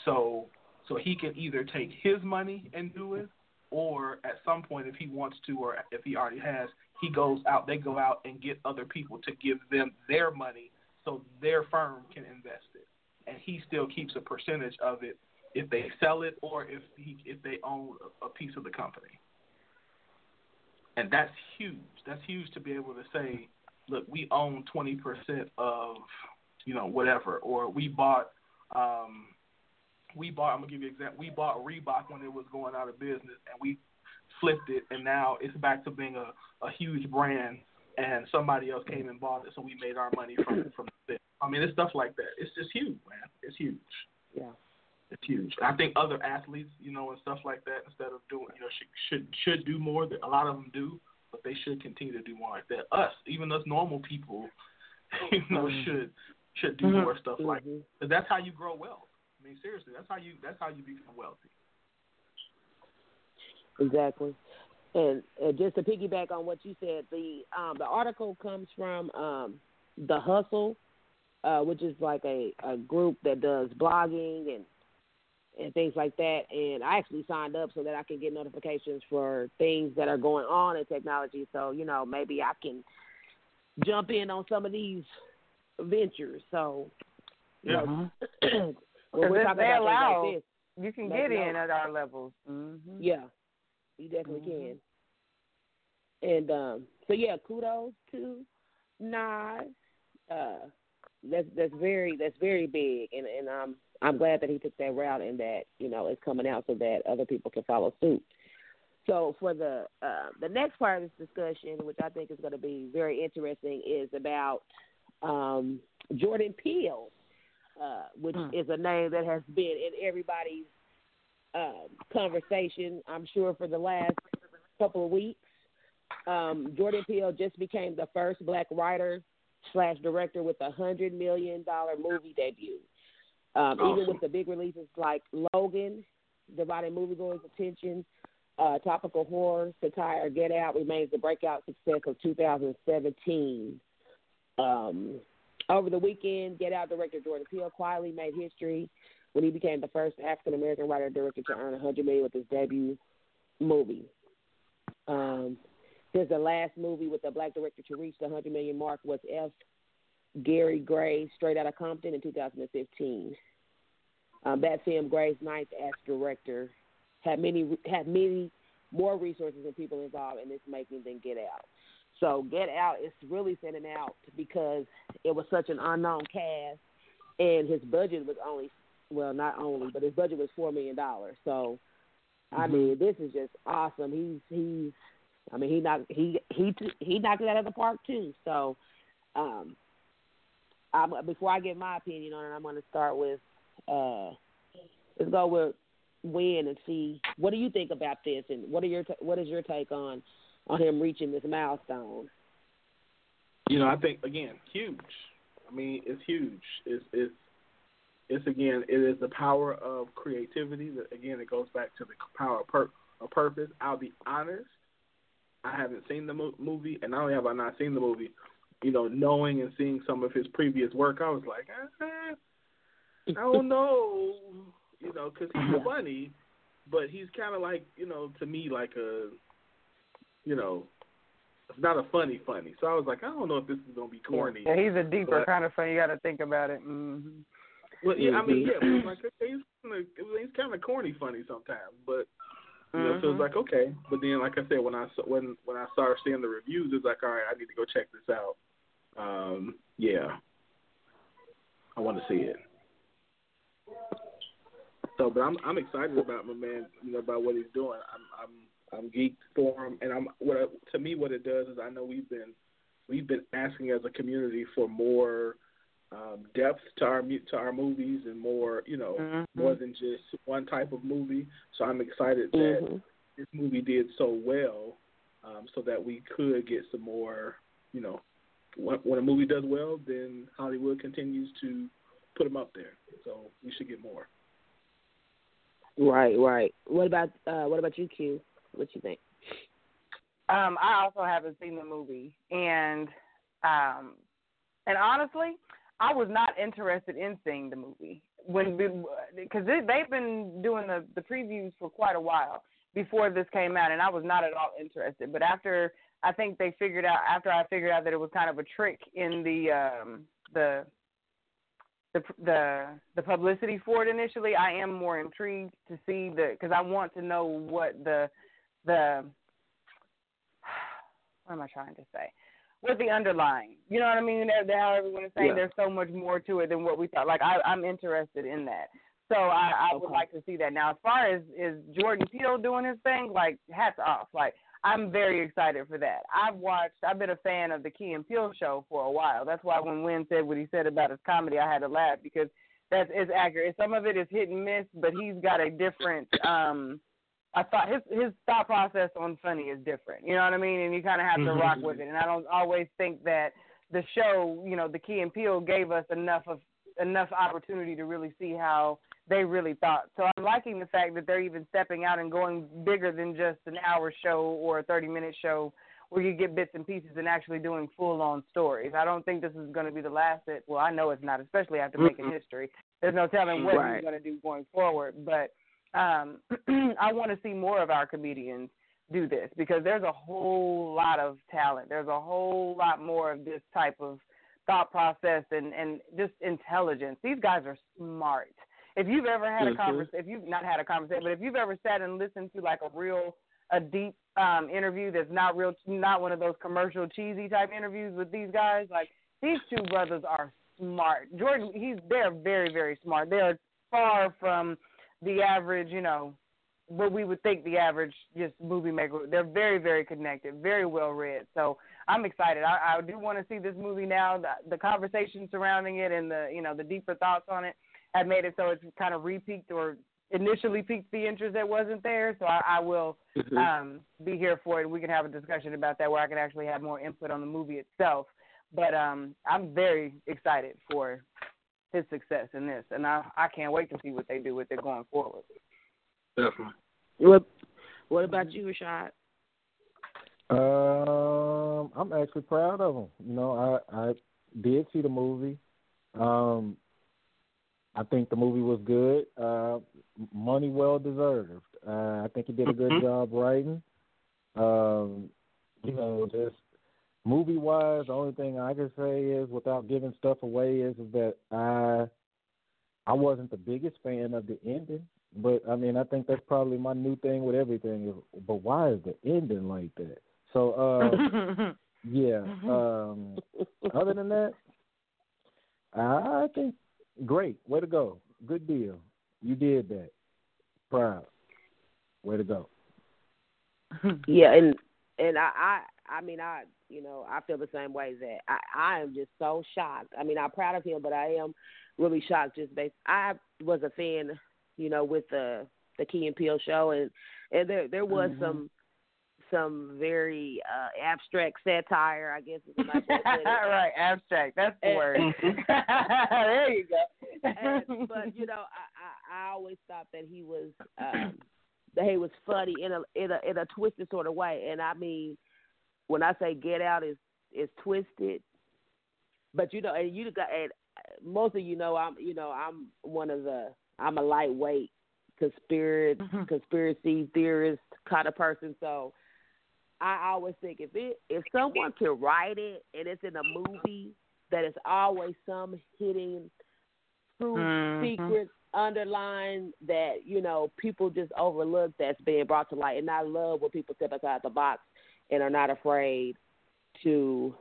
So so he can either take his money and do it, or at some point, if he wants to, or if he already has, he goes out. They go out and get other people to give them their money so their firm can invest it, and he still keeps a percentage of it if they sell it or if he if they own a, piece of the company. And that's huge. That's huge to be able to say, look, we own twenty percent of, you know, whatever, or we bought. Um, we bought. I'm gonna give you an example. We bought Reebok when it was going out of business, and we flipped it, and now it's back to being a, a huge brand. And somebody else came and bought it, so we made our money from from it. I mean, it's stuff like that. It's just huge, man. It's huge. Yeah. It's huge. I think other athletes, you know, and stuff like that, instead of doing, you know, should should should do more. That a lot of them do, but they should continue to do more like that. Us, even us normal people, you know, Mhm. should should do Mhm. more stuff like. Mhm. Cause that's how you grow wealth. I mean, seriously, that's how you that's how you become wealthy. Exactly. And uh, just to piggyback on what you said, the um, the article comes from um, the Hustle, uh, which is like a, a group that does blogging and and things like that. And I actually signed up so that I can get notifications for things that are going on in technology. So you know maybe I can jump in on some of these ventures. So you Yeah. know, Because when we're talking they about allow, like this, you can get know. in at our levels. Mm-hmm. yeah, you definitely Mhm. can. And um, so yeah, kudos to Nas. Uh, that's that's very that's very big, and and um, I'm glad that he took that route and that you know it's coming out so that other people can follow suit. So for the uh, the next part of this discussion, which I think is going to be very interesting, is about um, Jordan Peele, uh, which Hmm. is a name that has been in everybody's um, conversation, I'm sure, for the last couple of weeks. Um, Jordan Peele just became the first black writer slash director with a hundred million dollar movie debut. Um, Even with the big releases like Logan, dividing moviegoers' attention, uh, topical horror, satire, Get Out remains the breakout success of 2017. Um, over the weekend, Get Out director Jordan Peele quietly made history when he became the first African American writer director to earn 100 million with his debut movie. Um, since the last movie with a black director to reach the 100 million mark was F. Gary Gray, Straight Outta Compton in 2015. Um, that film, Gray's ninth as director, had many had many more resources and people involved in its making than Get Out. So Get Out is really standing out because it was such an unknown cast, and his budget was only well, not only, but his budget was four million dollars. So, I mean, this is just awesome. He's he's, I mean, he knocked he he he knocked it out of the park too. So, um, I'm, before I get my opinion on it, I'm going to start with uh, let's go with Win and see what do you think about this, and what are your what is your take on on him reaching this milestone? You know, I think again, huge. I mean, it's huge. It's it's it's again, it is the power of creativity. That again, it goes back to the power of, pur- of purpose. I'll be honest, I haven't seen the mo- movie, and not only have I not seen the movie, you know, knowing and seeing some of his previous work, I was like, eh, I don't know, you know, because he's funny, but he's kind of like, you know, to me, like a, you know, it's not a funny funny. So I was like, I don't know if this is gonna be corny. Yeah, he's a deeper But- kind of fun. You got to think about it. Mm-hmm. Well, yeah, I mean, yeah, like he's kind of, he's kind of corny funny sometimes, but you know, so it's like okay. But then, like I said, when I saw- when when I started seeing the reviews, it's like all right, I need to go check this out. Um, yeah, I want to see it. So, but I'm I'm excited about my man, you know, about what he's doing. I'm I'm I'm geeked for him, and I'm what I, to me what it does is I know we've been we've been asking as a community for more um, depth to our to our movies and more you know Mhm. more than just one type of movie. So I'm excited that Mhm. this movie did so well, um, so that we could get some more. You know, when, when a movie does well, then Hollywood continues to put them up there. So we should get more. Right, right. What about uh what about you, Q? What you think? Um, I also haven't seen the movie, and Um, and honestly, I was not interested in seeing the movie when because they've been doing the the previews for quite a while before this came out, and I was not at all interested. But after I think they figured out after I figured out that it was kind of a trick in the um, the the the the publicity for it initially, I am more intrigued to see the because I want to know what the the what am I trying to say? What the underlying, you know what I mean? How everyone is saying Yeah. there's so much more to it than what we thought. Like I, I'm interested in that, so I, I would Okay. like to see that. Now, as far as is Jordan Peele doing his thing, like hats off. Like I'm very excited for that. I've watched. I've been a fan of the Key and Peele show for a while. That's why when Wynn said what he said about his comedy, I had to laugh because that's is accurate. Some of it is hit and miss, but he's got a different. um I thought his his thought process on funny is different. You know what I mean? And you kind of have to mm-hmm. rock with it. And I don't always think that the show, you know, the Key and Peele gave us enough of enough opportunity to really see how they really thought. So I'm liking the fact that they're even stepping out and going bigger than just an hour show or a 30 minute show where you get bits and pieces and actually doing full on stories. I don't think this is going to be the last that, well, I know it's not, especially after making history. There's no telling what Right. he's going to do going forward. But um, I want to see more of our comedians do this because there's a whole lot of talent. There's a whole lot more of this type of thought process and and just intelligence. These guys are smart. If you've ever had a Mhm. conversation, if you've not had a conversation, but if you've ever sat and listened to like a real a deep um interview that's not real not one of those commercial cheesy type interviews with these guys, like these two brothers are smart. Jordan, he's they're very very smart. They're far from the average, you know, what we would think the average just movie maker. They're very, very connected, very well read. So I'm excited. I, I do want to see this movie now. The, the conversation surrounding it and the you know the deeper thoughts on it have made it so it's kind of repeaked or initially piqued the interest that wasn't there. So I, I will Mhm. um, be here for it. We can have a discussion about that where I can actually have more input on the movie itself. But um, I'm very excited for his success in this, and I I can't wait to see what they do with it going forward. Definitely. What What about you, Rashad? Um, I'm actually proud of him. You know, I I did see the movie. Um, I think the movie was good. Uh, money well deserved. Uh, I think he did a good Mhm. job writing. Um, you know, just movie wise, the only thing I can say is, without giving stuff away, is, is that I I wasn't the biggest fan of the ending. But I mean, I think that's probably my new thing with everything. Is, but why is the ending like that? So uh, yeah. Um, other than that, I think great. Way to go. Good deal. You did that. Proud. Way to go. Yeah, and and I, I I mean I you know I feel the same way that I I am just so shocked. I mean I'm proud of him, but I am really shocked just based. I was a fan, you know, with the the Key and Peele show, and and there there was Mhm. some some very uh abstract satire, I guess is the nice way to put it. right, abstract. That's the And- word. there you go. and, but you know, I, I I always thought that he was um, that he was funny in a in a in a twisted sort of way. And I mean, when I say Get Out is is twisted, but you know, and you got and most of you know I'm you know I'm one of the I'm a lightweight conspiracy Mhm. conspiracy theorist kind of person. So I always think if it if someone can write it and it's in a movie that is always some hidden true Mhm. secret underlying that you know people just overlook that's being brought to light. And I love when people step outside the box and are not afraid to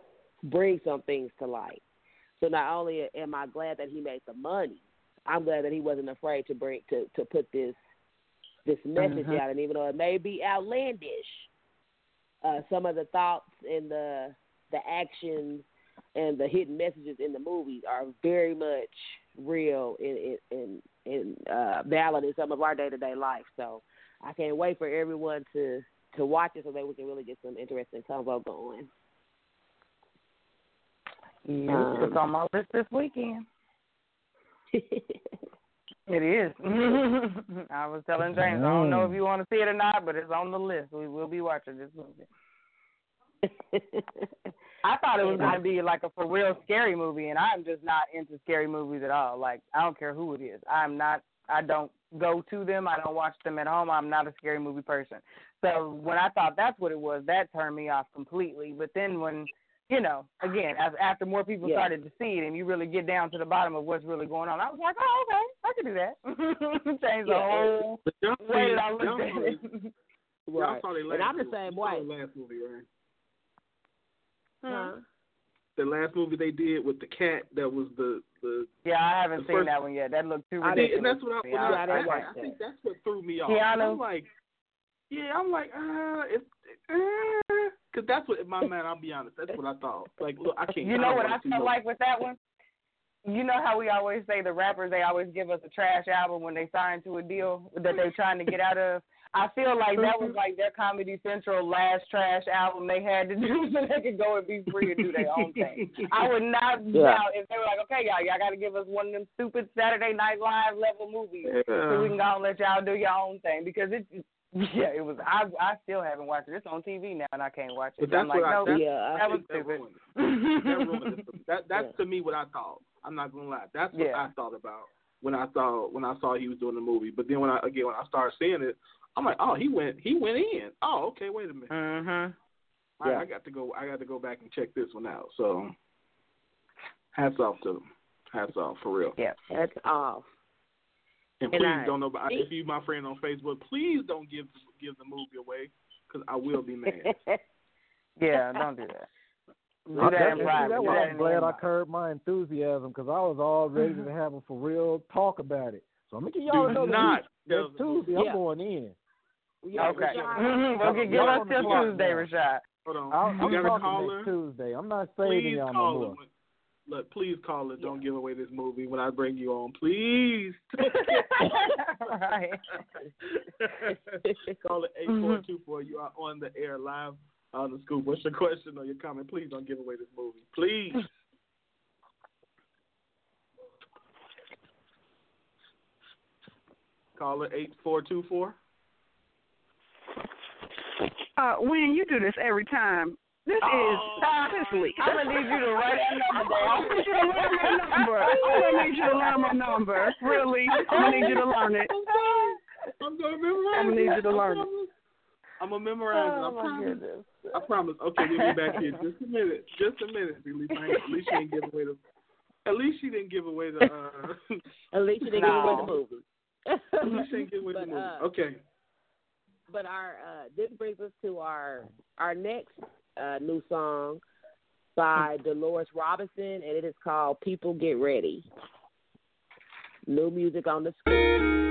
bring some things to light. So not only am I glad that he made the money, I'm glad that he wasn't afraid to bring to to put this this message Mhm. out. And even though it may be outlandish, uh, some of the thoughts and the the actions and the hidden messages in the movies are very much real and and and uh, valid in some of our day to day life. So I can't wait for everyone to to watch it so that we can really get some interesting convo going. Yeah, it's on my list this weekend. It is. I was telling James, I don't know if you want to see it or not, but it's on the list. We will be watching this movie. I thought it was going to be like a for real scary movie, and I'm just not into scary movies at all. Like I don't care who it is. I'm not. I don't go to them. I don't watch them at home. I'm not a scary movie person. So when I thought that's what it was, that turned me off completely. But then when you know, again, as after more people Yeah. started to see it, and you really get down to the bottom of what's really going on, I was like, oh, okay, I can do that. Change the Yeah. whole way that I y'all looked at it. the- Y'all Right. saw the last And I'm the movie. same saw way. The last movie, right? Huh? The last movie they did with the cat that was the the. Yeah, I haven't seen first- that one yet. That looked too I See, ridiculous. and that's what I, to me. when I I, I, I think that's what threw me off. Keanu? I'm like, yeah, I'm like, uh, if, uh, cause that's what in my man. I'll be honest, that's what I thought. Like, look, I can't. You I know don't what I see felt no- like with that one? You know how we always say the rappers they always give us a trash album when they sign to a deal that they're trying to get out of. I feel like that was like their Comedy Central last trash album they had to do so they could go and be free and do their own thing. I would not Yeah. doubt if they were like, okay, y'all, y'all got to give us one of them stupid Saturday Night Live level movies so we can go and let y'all do your own thing because it. Yeah, it was. I I still haven't watched it. It's on TV now, and I can't watch it. But that's I'm like, what I. no, That's, Yeah, I that was stupid. That, that, that's Yeah. to me what I thought. I'm not gonna lie. That's what Yeah. I thought about when I saw when I saw he was doing the movie. But then when I again when I started seeing it, I'm like, oh, he went he went in. Oh, okay, wait a minute. Mhm. I, Yeah. I got to go. I got to go back and check this one out. So, hats off to them. Hats off for real. Yeah. That's off. And And please I- don't know. About, if you my friend on Facebook, please don't give give the movie away because I will be mad. Yeah, don't do that. Do I that definitely in see private. that Do one. that I'm glad I inbox. curbed my enthusiasm because I was all ready to have a for real talk about it. So I'm gonna give y'all Do another not. week. Next Tuesday, I'm going in. Yeah, Okay. Rashad, Mhm. Well, give, give us on the till clock Tuesday, now. Rashad. Hold on. I'll, I'm talking caller? next Tuesday. I'm not saving Please y'all no more. it. Look, please call it. Don't give away this movie when I bring you on. Please. right. call it eight four two four. You are on the air live on the scoop. What's your question or your comment? Please don't give away this movie. Please. Call it eight four two four. Uh, when you do this every time, this is Cicely. I'm gonna need you to write that number I down. want you to learn my number. I'm gonna need you to learn my number. Really, I'm gonna need you to learn it. I'm gonna memorize. I'm gonna need you to learn it. I'm gonna memorize Oh it. I promise. I promise. Okay, we'll be back here just a minute. Just a minute. At least, at least she didn't give away the. At least she didn't give away the. Uh, At least you didn't give away the movie. at least she didn't give away the movie. uh, Okay. But our uh, this brings us to our our next uh, new song by Dolores Robinson, and it is called "People Get Ready." New music on the screen.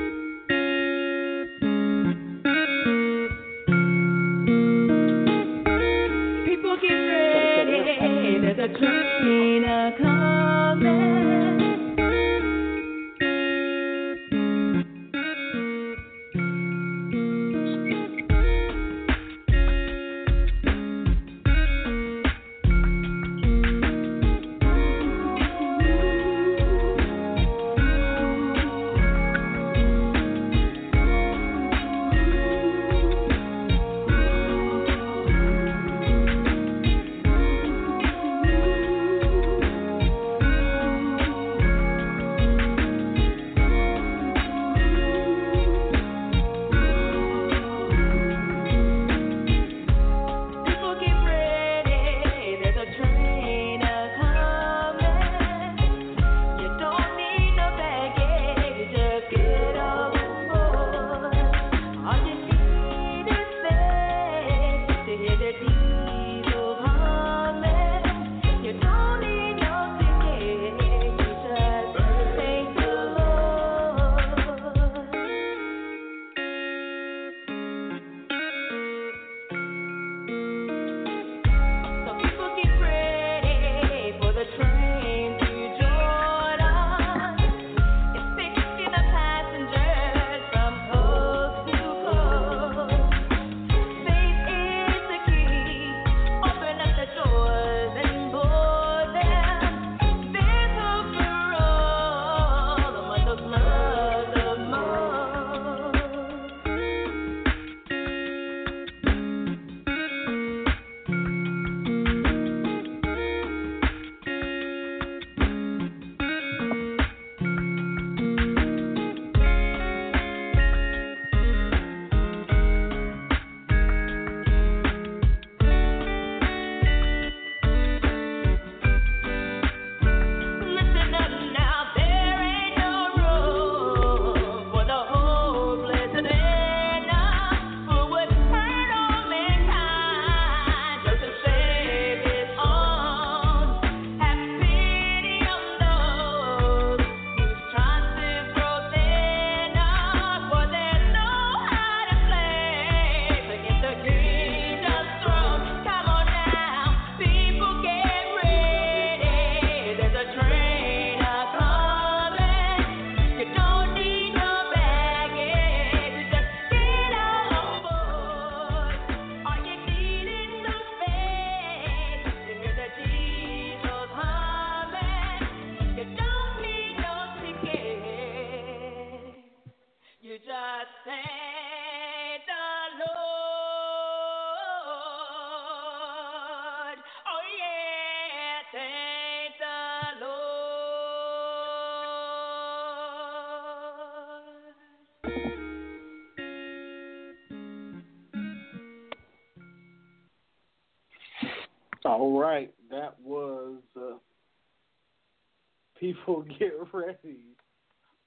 People Get Ready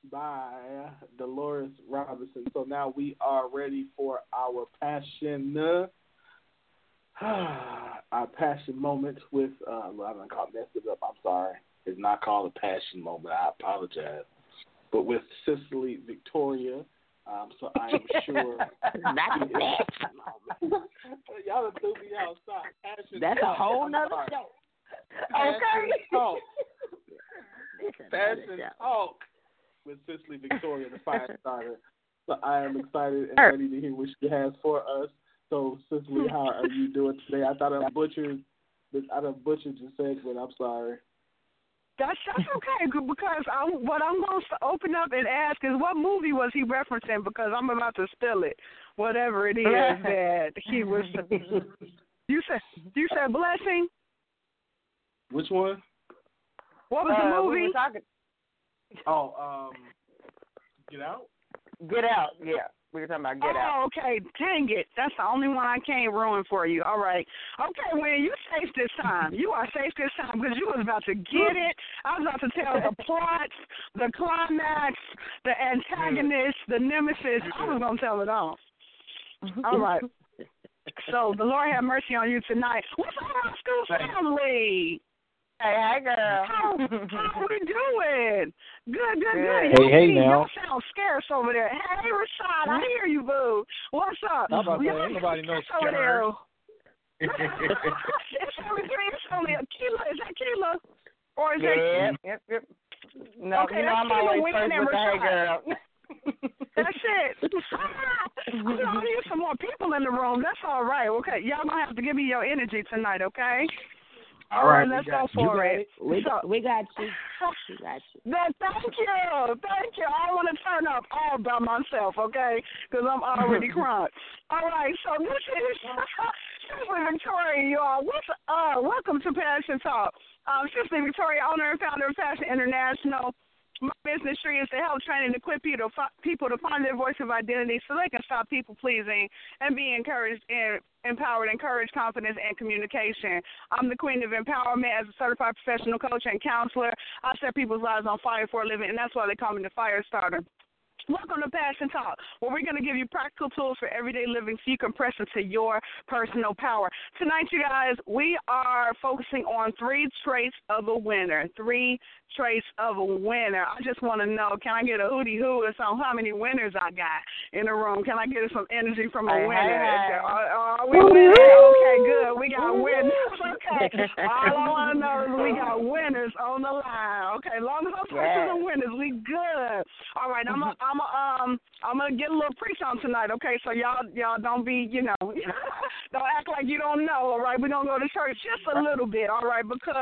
by Dolores Robinson. So now we are ready for our passion, uh, our passion moment with. Uh, well, I'm gonna mess it up. I'm sorry. It's not called a passion moment. I apologize. But with Cicely Victoria. Um, so I am sure. Not a passion moment. Y'all threw me outside. Passion That's a whole nother show. Passion talk. That's another Passion show. talk with Cicely Victoria, the fire starter. So I am excited and Er. ready to hear what she has for us. So Cicely, how are you doing today? I thought I butchered, I done butchered your segment. I'm sorry. That's that's okay because I'm what I'm going to open up and ask is what movie was he referencing because I'm about to spill it, whatever it is that he was. You said you said blessing. Which one? What was Uh, the we movie? were talking. Oh, um, Get Out. Get out. Yeah, we were talking about get out. oh, okay. Dang it. That's the only one I can't ruin for you. All right. Okay, well, you safe this time. You are safe this time because you was about to get it. I was about to tell the plots, the climax, the antagonist, the nemesis. I was going to tell it all. All right. So the Lord have mercy on you tonight. What's up, my school family? Hey, hi, girl. How, how we doing? Good, good, good. Good. Hey, hey, Y'all sound scarce over there. Hey, Rashad, I hear you, boo. What's up? How about that? Nobody no over there. it's only three. It's only a kilo. Is that kilo? Or is Yep, that? yep, yep. No, Okay, you know that's I'm always first and with the hey, Rashad. girl. That's it. I'm gonna need some more people in the room. That's all right. Okay, y'all gonna have to give me your energy tonight, okay? All right, let's go got for it. We, So- we got you. We got you. Then thank you, thank you. I want to turn up all by myself, okay? Because I'm already crunk. All right, so this is Cicely Victoria, y'all. What's uh? Welcome to Passion Talk. Um, Cicely Victoria, owner and founder of Passion International. My business tree is to help train and equip people to, people to find their voice of identity so they can stop people pleasing and be encouraged and empowered, encourage confidence and communication. I'm the queen of empowerment as a certified professional coach and counselor. I set people's lives on fire for a living, and that's why they call me the fire starter. Welcome to Passion Talk, where we're going to give you practical tools for everyday living so you can press into your personal power. Tonight, you guys, we are focusing on three traits of a winner. Three traits of a winner. I just want to know, can I get a hootie hoo or something? How many winners I got in the room? Can I get some energy from a winner? Are, are we winning? Okay, good. We got winners. Okay. All I want to know is we got winners on the line. Okay, long as I'm persons the winners, we good. All right, I'm I'm a, um I'm gonna get a little preach on tonight. Okay, so y'all y'all don't be you know don't act like you don't know. All right, we're gonna go to church just a little bit. All right, because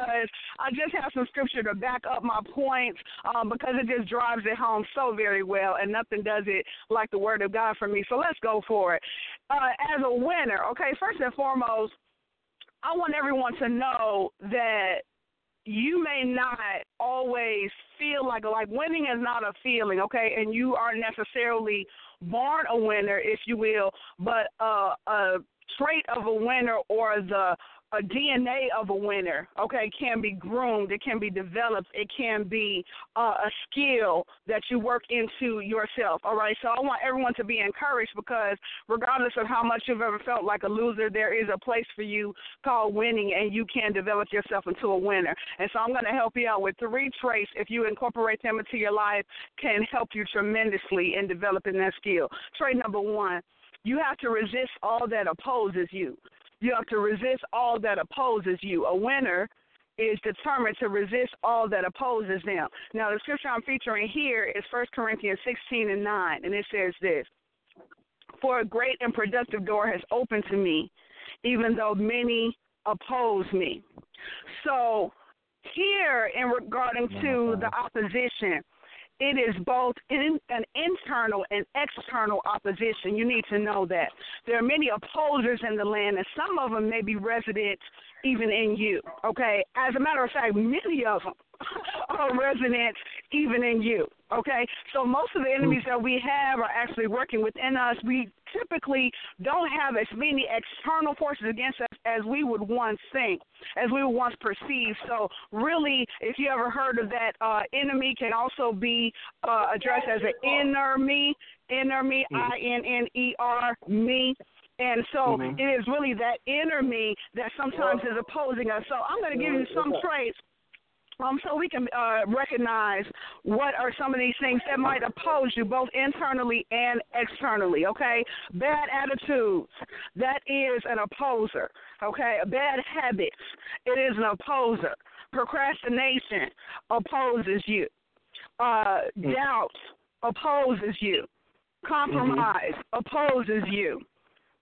I just have some scripture to back up my points um, because it just drives it home so very well, and nothing does it like the Word of God for me. So let's go for it. Uh, as a winner, okay, first and foremost, I want everyone to know that you may not always feel like like winning is not a feeling, okay? And you aren't necessarily born a winner, if you will, but uh, a trait of a winner or the a DNA of a winner, okay, can be groomed, it can be developed, it can be uh, a skill that you work into yourself. All right, so I want everyone to be encouraged because regardless of how much you've ever felt like a loser, there is a place for you called winning, and you can develop yourself into a winner. And so I'm going to help you out with three traits. If you incorporate them into your life, can help you tremendously in developing that skill. Trait number one. You have to resist all that opposes you. You have to resist all that opposes you. A winner is determined to resist all that opposes them. Now, the scripture I'm featuring here is 1 Corinthians 16 and 9, and it says this For a great and productive door has opened to me, even though many oppose me. So, here, in regarding to the opposition, it is both in, an internal and external opposition. You need to know that. There are many opposers in the land, and some of them may be resident even in you. Okay? As a matter of fact, many of them are resident even in you. Okay? So most of the enemies that we have are actually working within us. We typically don't have as many external forces against us as we would once think, as we would once perceive. So, really, if you ever heard of that, uh, enemy can also be uh, addressed as an inner me, inner me, I N N E R me. And so Mhm. it is really that inner me that sometimes is opposing us. So I'm going to give you some traits um, so we can uh, recognize what are some of these things that might oppose you both internally and externally. Okay, bad attitudes that is an opposer. Okay, bad habits it is an opposer. Procrastination opposes you. Uh, doubt opposes you. Compromise opposes you.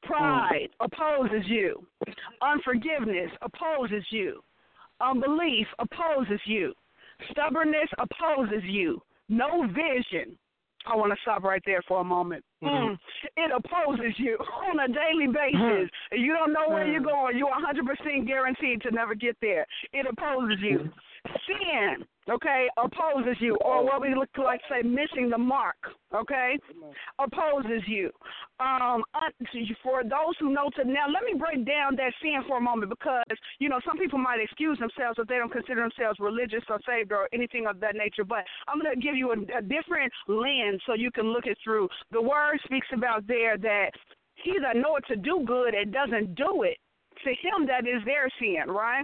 Pride opposes you. Unforgiveness opposes you. Unbelief opposes you. Stubbornness opposes you. No vision. I want to stop right there for a moment. Mm-hmm. Mm. It opposes you on a daily basis. Mm. You don't know where you're mm. going. You're 100% guaranteed to never get there. It opposes you. Mm-hmm. Sin, okay, opposes you, or what we look like say missing the mark, okay, opposes you. Um, for those who know to now, let me break down that sin for a moment because you know some people might excuse themselves if they don't consider themselves religious or saved or anything of that nature. But I'm going to give you a, a different lens so you can look it through. The word speaks about there that he that knoweth to do good and doesn't do it to him that is their sin, right?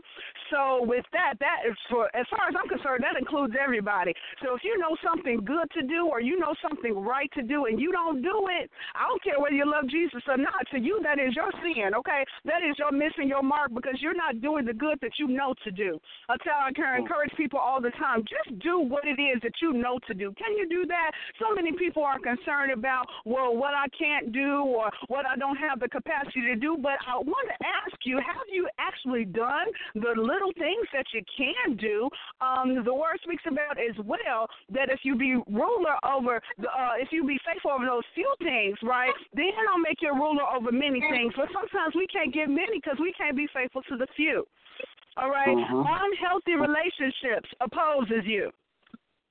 So with that, that is for as far as I'm concerned, that includes everybody. So if you know something good to do or you know something right to do and you don't do it, I don't care whether you love Jesus or not. To you, that is your sin, okay? That is your missing your mark because you're not doing the good that you know to do. I tell I can hmm. encourage people all the time, just do what it is that you know to do. Can you do that? So many people are concerned about, well, what I can't do or what I don't have the capacity to do. But I want to ask you, have you actually done the little things that you can do? Um, the word speaks about as well that if you be ruler over, the, uh, if you be faithful over those few things, right, then I'll make you a ruler over many things. But sometimes we can't get many because we can't be faithful to the few. All right? Mhm. Unhealthy relationships opposes you.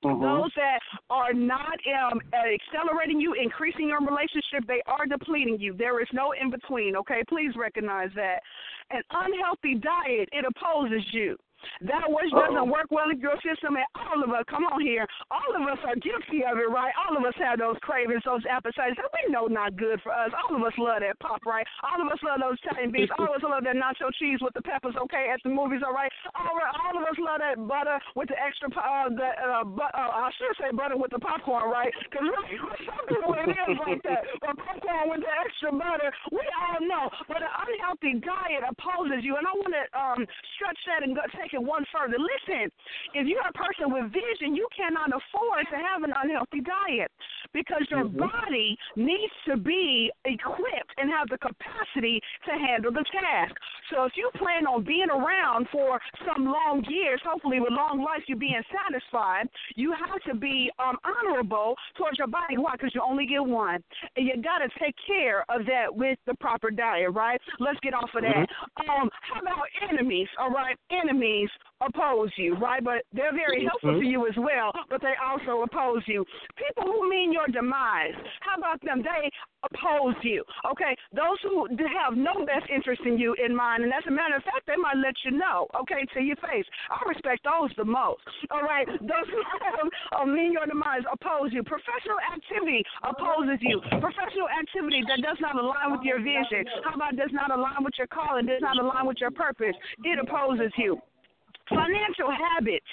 Mhm. Those that are not um, accelerating you, increasing your relationship, they are depleting you. There is no in between, okay? Please recognize that. An unhealthy diet, it opposes you. That which doesn't work well in your system, and all of us, come on here, all of us are guilty of it, right? All of us have those cravings, those appetites that we know not good for us. All of us love that pop, right? All of us love those Italian beefs. All of us love that nacho cheese with the peppers, okay, at the movies, all right? All right, all of us love that butter with the extra, uh, the, uh, but, uh, I should say butter with the popcorn, right? Because really, some people it is like that. But popcorn with the extra butter, we all know. But an unhealthy diet opposes you, and I want to um, stretch that and go, take it one further. Listen, if you're a person with vision, you cannot afford to have an unhealthy diet because your body needs to be equipped and have the capacity to handle the task. So if you plan on being around for some long years, hopefully with long life, you being satisfied, you have to be um, honorable towards your body. Why? Because you only get one. And you got to take care of that with the proper diet, right? Let's get off of that. Um, how about enemies, all right? Enemies oppose you, right? But they're very helpful to you as well, but they also oppose you. People who mean your demise, how about them? They oppose you, okay? Those who have no best interest in you in mind, and as a matter of fact, they might let you know, okay, to your face. I respect those the most, all right? Those who have uh, mean your demise oppose you. Professional activity opposes you. Professional activity that does not align with your vision, how about does not align with your calling, does not align with your purpose, it opposes you financial habits.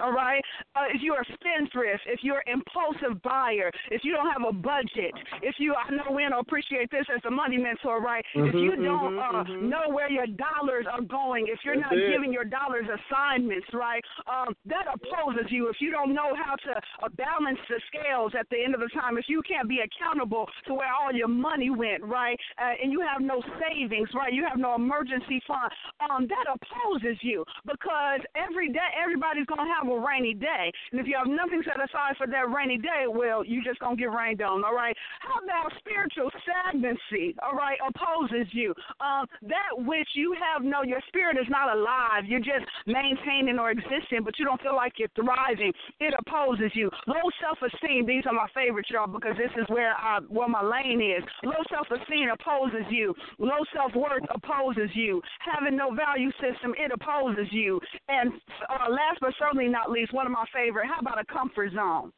All right. Uh, if you're a spendthrift, if you're an impulsive buyer, if you don't have a budget, if you, I know we don't appreciate this as a money mentor, right? if Mhm, you don't mhm, uh, mhm. know where your dollars are going, if you're That's not it. giving your dollars assignments, right? Um, that opposes you. If you don't know how to uh, balance the scales at the end of the time, if you can't be accountable to where all your money went, right? Uh, and you have no savings, right? You have no emergency fund. Um, that opposes you because every day everybody's gonna have have a rainy day. And if you have nothing set aside for that rainy day, well, you just gonna get rained on. All right. How about spiritual stagnancy? All right, opposes you. Um, that which you have no, your spirit is not alive. You're just maintaining or existing, but you don't feel like you're thriving. It opposes you. Low self-esteem. These are my favorites, y'all, because this is where I, where my lane is. Low self-esteem opposes you. Low self-worth opposes you. Having no value system, it opposes you. And uh, last but certainly not least, one of my favorite. How about a comfort zone?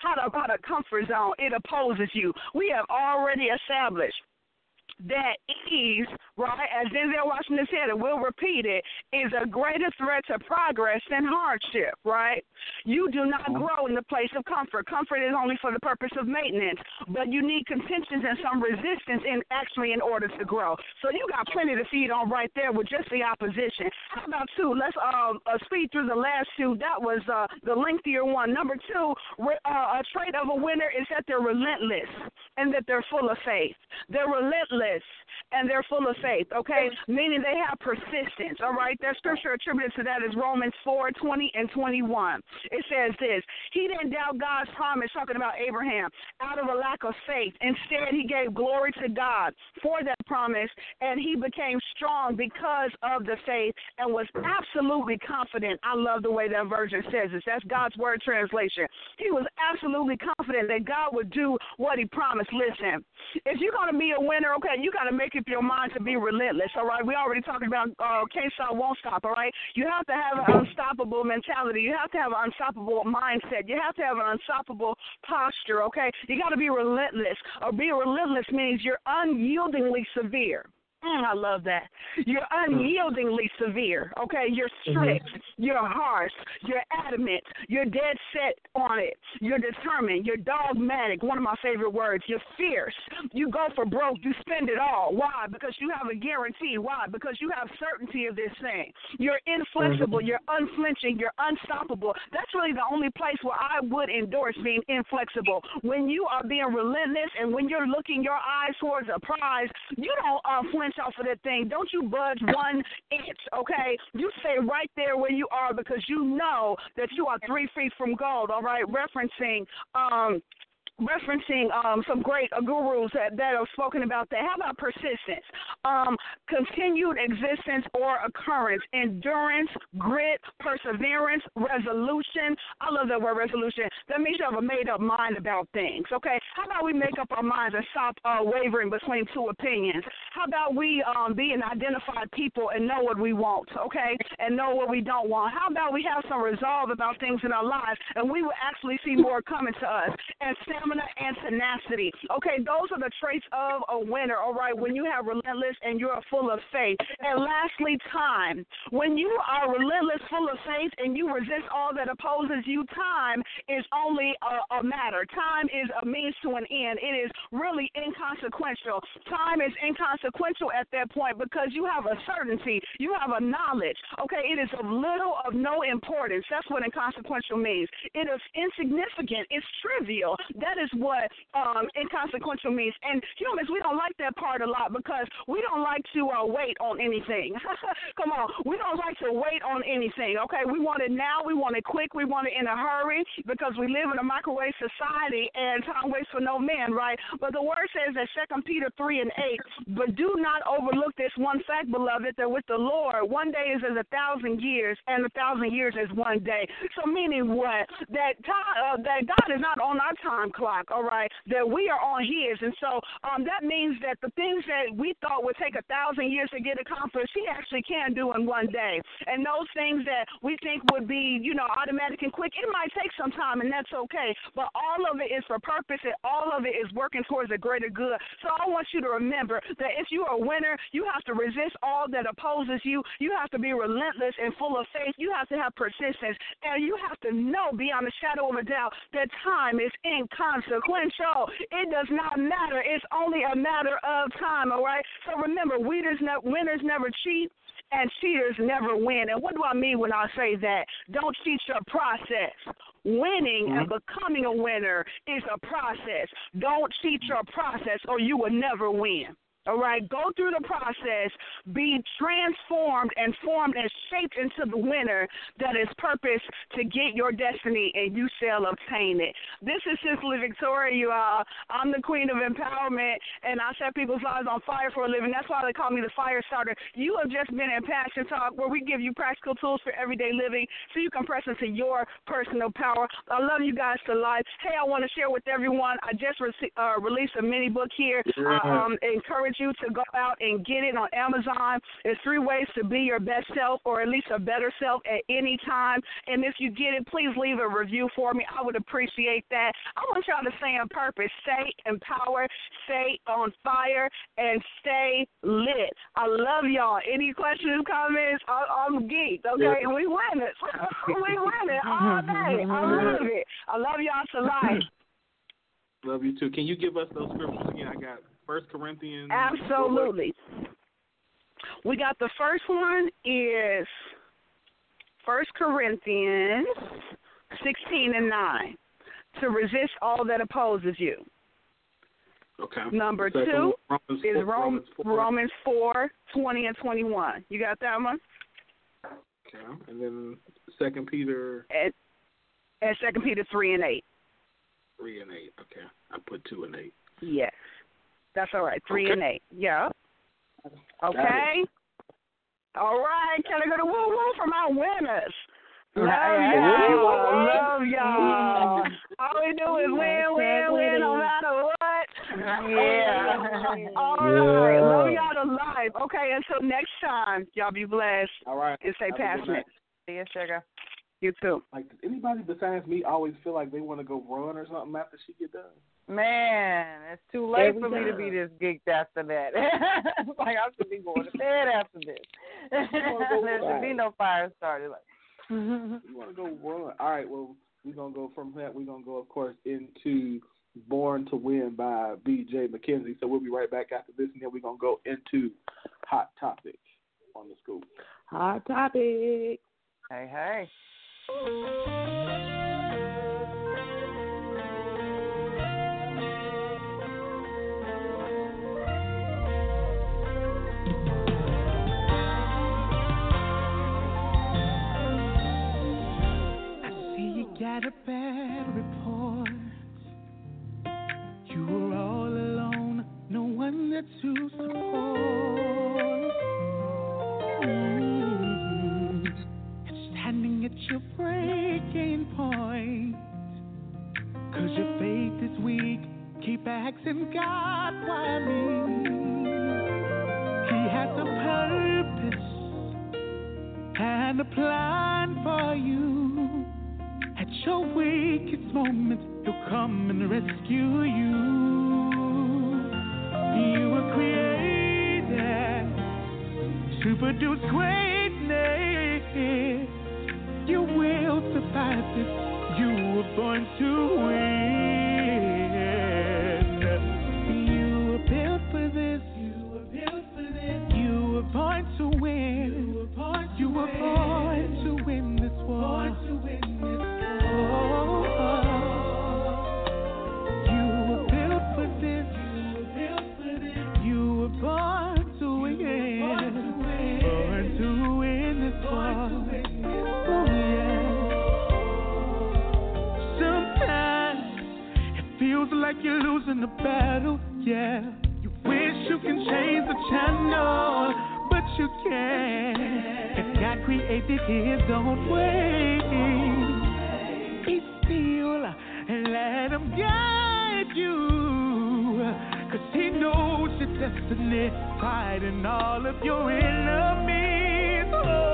How about a comfort zone? It opposes you. We have already established that ease, right, as Denzel Washington said, and we'll repeat it, is a greater threat to progress than hardship, right? You do not grow in the place of comfort. Comfort is only for the purpose of maintenance, but you need contentions and some resistance in actually in order to grow. So you got plenty to feed on right there with just the opposition. How about two? Let's uh, uh speed through the last two. That was uh, the lengthier one. Number two, re- uh, a trait of a winner is that they're relentless and that they're full of faith. They're relentless and they're full of faith, okay? Meaning they have persistence, all right? That scripture attributed to that is Romans 4 20 and 21. It says this He didn't doubt God's promise, talking about Abraham, out of a lack of faith. Instead, he gave glory to God for that promise, and he became strong because of the faith and was absolutely confident. I love the way that version says this. That's God's word translation. He was absolutely confident that God would do what he promised. Listen, if you're going to be a winner, okay, you got to make up your mind to be relentless. All right, we already talked about uh, can't stop, won't stop. All right, you have to have an unstoppable mentality. You have to have an unstoppable mindset. You have to have an unstoppable posture. Okay, you got to be relentless. Or be relentless means you're unyieldingly severe. Mm, I love that. You're unyieldingly severe, okay? You're strict, you're harsh, you're adamant, you're dead set on it, you're determined, you're dogmatic, one of my favorite words. You're fierce. You go for broke, you spend it all. Why? Because you have a guarantee. Why? Because you have certainty of this thing. You're inflexible, you're unflinching, you're unstoppable. That's really the only place where I would endorse being inflexible. When you are being relentless and when you're looking your eyes towards a prize, you don't uh, flinch inch off of that thing. Don't you budge one inch, okay? You stay right there where you are because you know that you are three feet from gold, all right? Referencing um referencing um, some great uh, gurus that, that have spoken about that. How about persistence? Um, continued existence or occurrence, endurance, grit, perseverance, resolution. I love that word resolution. That means you have a made up mind about things, okay? How about we make up our minds and stop uh, wavering between two opinions? How about we um, be an identified people and know what we want, okay? And know what we don't want? How about we have some resolve about things in our lives and we will actually see more coming to us? And stamina and tenacity. Okay, those are the traits of a winner, all right, when you have relentless and you're full of faith. And lastly, time. When you are relentless, full of faith, and you resist all that opposes you, time is only a, a matter. Time is a means to an end. It is really inconsequential. Time is inconsequential at that point because you have a certainty, you have a knowledge. Okay, it is of little of no importance. That's what inconsequential means. It is insignificant. It's trivial. That that is what um, inconsequential means. And humans, we don't like that part a lot because we don't like to uh, wait on anything. Come on, we don't like to wait on anything. Okay, we want it now. We want it quick. We want it in a hurry because we live in a microwave society and time waits for no man, right? But the word says that Second Peter three and eight. But do not overlook this one fact, beloved, that with the Lord, one day is as a thousand years, and a thousand years is one day. So meaning what? That time, uh, that God is not on our time clock all right, that we are on His. And so um, that means that the things that we thought would take a thousand years to get accomplished, He actually can do in one day. And those things that we think would be, you know, automatic and quick, it might take some time, and that's okay. But all of it is for purpose, and all of it is working towards a greater good. So I want you to remember that if you are a winner, you have to resist all that opposes you. You have to be relentless and full of faith. You have to have persistence, and you have to know beyond a shadow of a doubt that time is in consequential. It does not matter. It's only a matter of time, all right? So remember, winners, ne- winners never cheat and cheaters never win. And what do I mean when I say that? Don't cheat your process. Winning mm-hmm. and becoming a winner is a process. Don't cheat your process or you will never win. All right, go through the process, be transformed and formed and shaped into the winner that is purpose to get your destiny, and you shall obtain it. This is Cicely Victoria, you all. I'm the queen of empowerment, and I set people's lives on fire for a living. That's why they call me the fire starter. You have just been in Passion Talk, where we give you practical tools for everyday living so you can press into your personal power. I love you guys to life. Hey, I want to share with everyone. I just re- uh, released a mini book here. I um, encourage you to go out and get it on Amazon. There's three ways to be your best self, or at least a better self at any time. And if you get it, please leave a review for me. I would appreciate that. I want y'all to stay on purpose, stay empowered, stay on fire, and stay lit. I love y'all. Any questions, comments? I- I'm geeked, okay? We win it. we win it all day. I love it. I love y'all to life. Love you too. Can you give us those scriptures again? I got First Corinthians. Absolutely. We got the first one is First Corinthians sixteen and nine. To resist all that opposes you. Okay. Number Second two Romans is four- Rome, Romans four. Romans four twenty and twenty one. You got that one? Okay. And then Second Peter And and Second Peter three and eight. three and eight. Okay. I put two and eight. Yes. That's all right. Three Okay. and eight. Yeah. Okay. All right. Can I go to woo woo for my winners? Love Yeah, y'all. Love y'all. All we do is win, win, win, no matter what. Yeah. All right. Love y'all to life. Okay. Until next time, y'all be blessed All right. and stay Have passionate. night. See you, sugar. You too. Like does anybody besides me always feel like they want to go run or something after she get done? Man, it's too late Every for me to be this geeked after that. like I should be going to bed after this. wanna there should be no fire started. Like, You want to go run? All right. Well, we're gonna go from that. We're gonna go, of course, into "Born to Win" by B.J. McKenzie. So we'll be right back after this, and then we're gonna go into hot topic on the scoop. Hot topic. hey, hey. Got a bad report. You were all alone, no one there to support. Mm. And standing at your breaking point. Cause your faith is weak, keep asking God, why me? He has a purpose and a plan for you. Your weakest moment, He'll come and rescue you. You were created to produce greatness. You will survive this. You were born to win. The battle. Yeah. You wish you can change the channel, but you can't. If God created His own way, be still and let Him guide you. Cause He knows your destiny, fighting all of your enemies. Oh,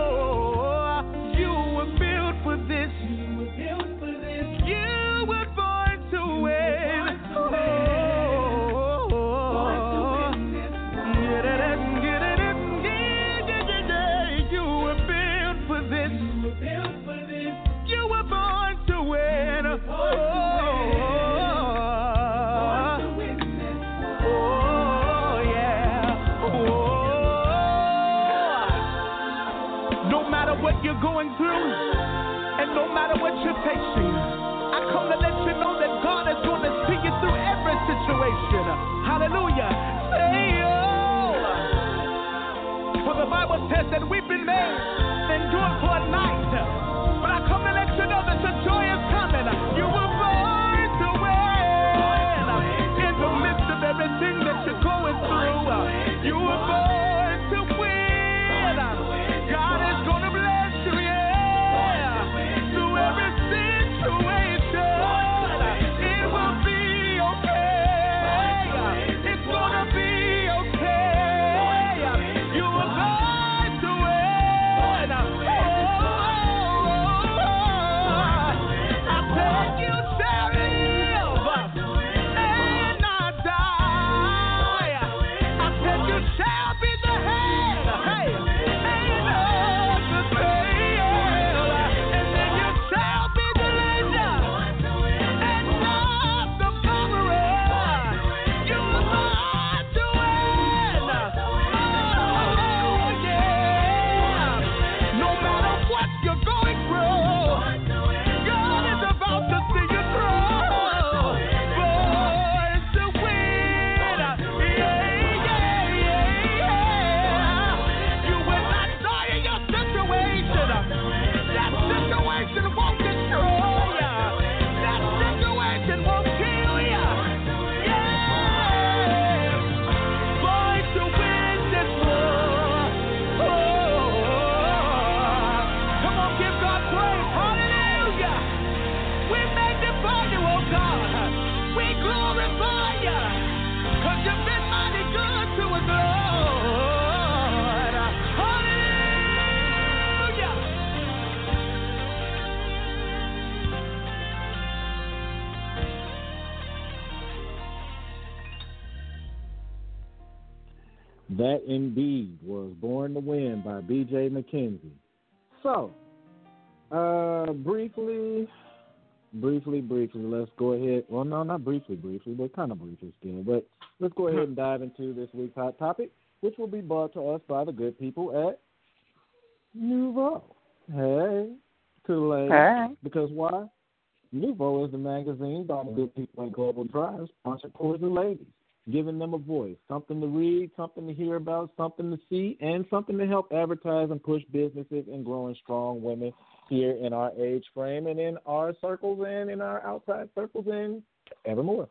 nation. Hallelujah. Say, oh. For the Bible says that we've been made and endure for a night. But I come to let you know that the joy is coming. You will rise to win. In the midst of everything that you're going through, you will rise. Indeed was Born to Win by BJ McKenzie. So, uh, briefly, briefly, briefly, let's go ahead. Well, no, not briefly, briefly, but kind of briefly still. But let's go ahead and dive into this week's hot topic, which will be brought to us by the good people at Nouveau. Hey, ladies. Hey. Because why? Nouveau is the magazine by the good people at Global Drive, sponsored for the ladies, giving them a voice, something to read, something to hear about, something to see, and something to help advertise and push businesses and growing strong women here in our age frame and in our circles and in our outside circles and evermore.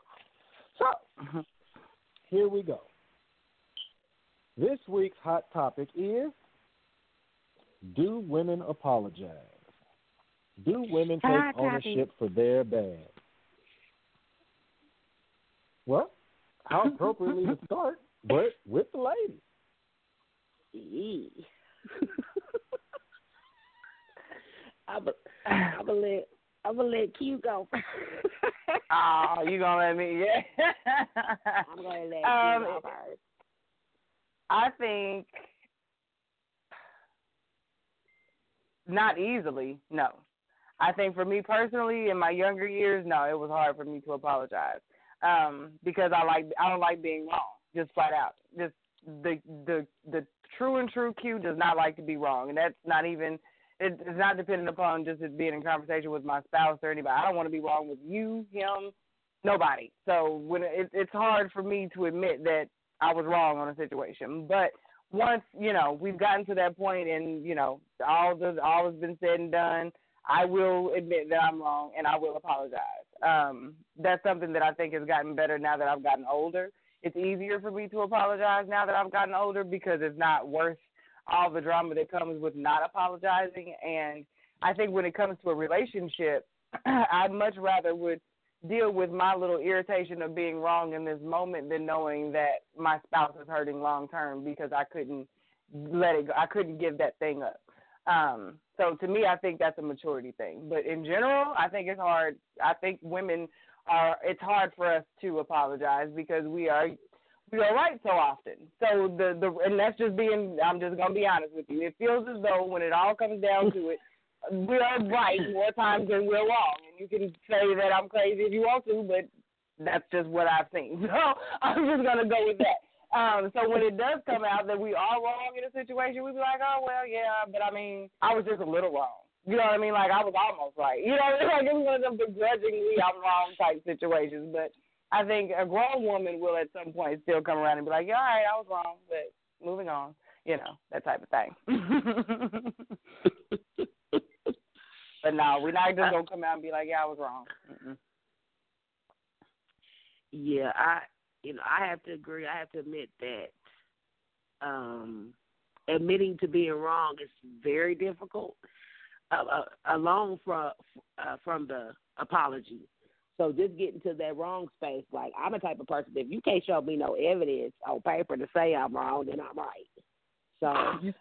So, mm-hmm. here we go. This week's hot topic is Do women apologize? Do women take ownership for their bad? Well, how appropriately to start, but with the ladies. I'm gonna let I'm gonna let Q go. Oh, you gonna let me? Yeah. I'm gonna let Um, Q go first. I think not easily. No, I think for me personally, in my younger years, no, it was hard for me to apologize um, because I like I don't like being wrong, just flat out. Just the the the true and true Q does not like to be wrong, and that's not even. It's not dependent upon just it being in conversation with my spouse or anybody. I don't want to be wrong with you, him, nobody. So when it, it's hard for me to admit that I was wrong on a situation, but once you know we've gotten to that point and you know all the all has been said and done, I will admit that I'm wrong and I will apologize. Um, that's something that I think has gotten better now that I've gotten older. It's easier for me to apologize now that I've gotten older because it's not worth all the drama that comes with not apologizing. And I think when it comes to a relationship, I'd much rather would deal with my little irritation of being wrong in this moment than knowing that my spouse is hurting long term because I couldn't let it go. I couldn't give that thing up. Um, so to me, I think that's a maturity thing. But in general, I think it's hard. I think women are. It's hard for us to apologize because we are we are right so often. So the the and that's just being. I'm just gonna be honest with you. It feels as though when it all comes down to it, we are right more times than we're wrong. And you can say that I'm crazy if you want to, but that's just what I've seen. So I'm just gonna go with that. Um, so when it does come out that we are wrong in a situation, we be like, oh well, yeah, but I mean, I was just a little wrong. You know what I mean? Like I was almost right. You know, like it's one of them begrudgingly I'm wrong type situations. But I think a grown woman will at some point still come around and be like, yeah, all right, I was wrong, but moving on. you know that type of thing. but no, we're not just gonna come out and be like, yeah, I was wrong. Mm-mm. Yeah, I you know I have to agree. I have to admit that um admitting to being wrong is very difficult. Uh, uh, along from uh, from the apology. So just getting to that wrong space, like I'm a type of person. If you can't show me no evidence on paper to say I'm wrong, then I'm right. So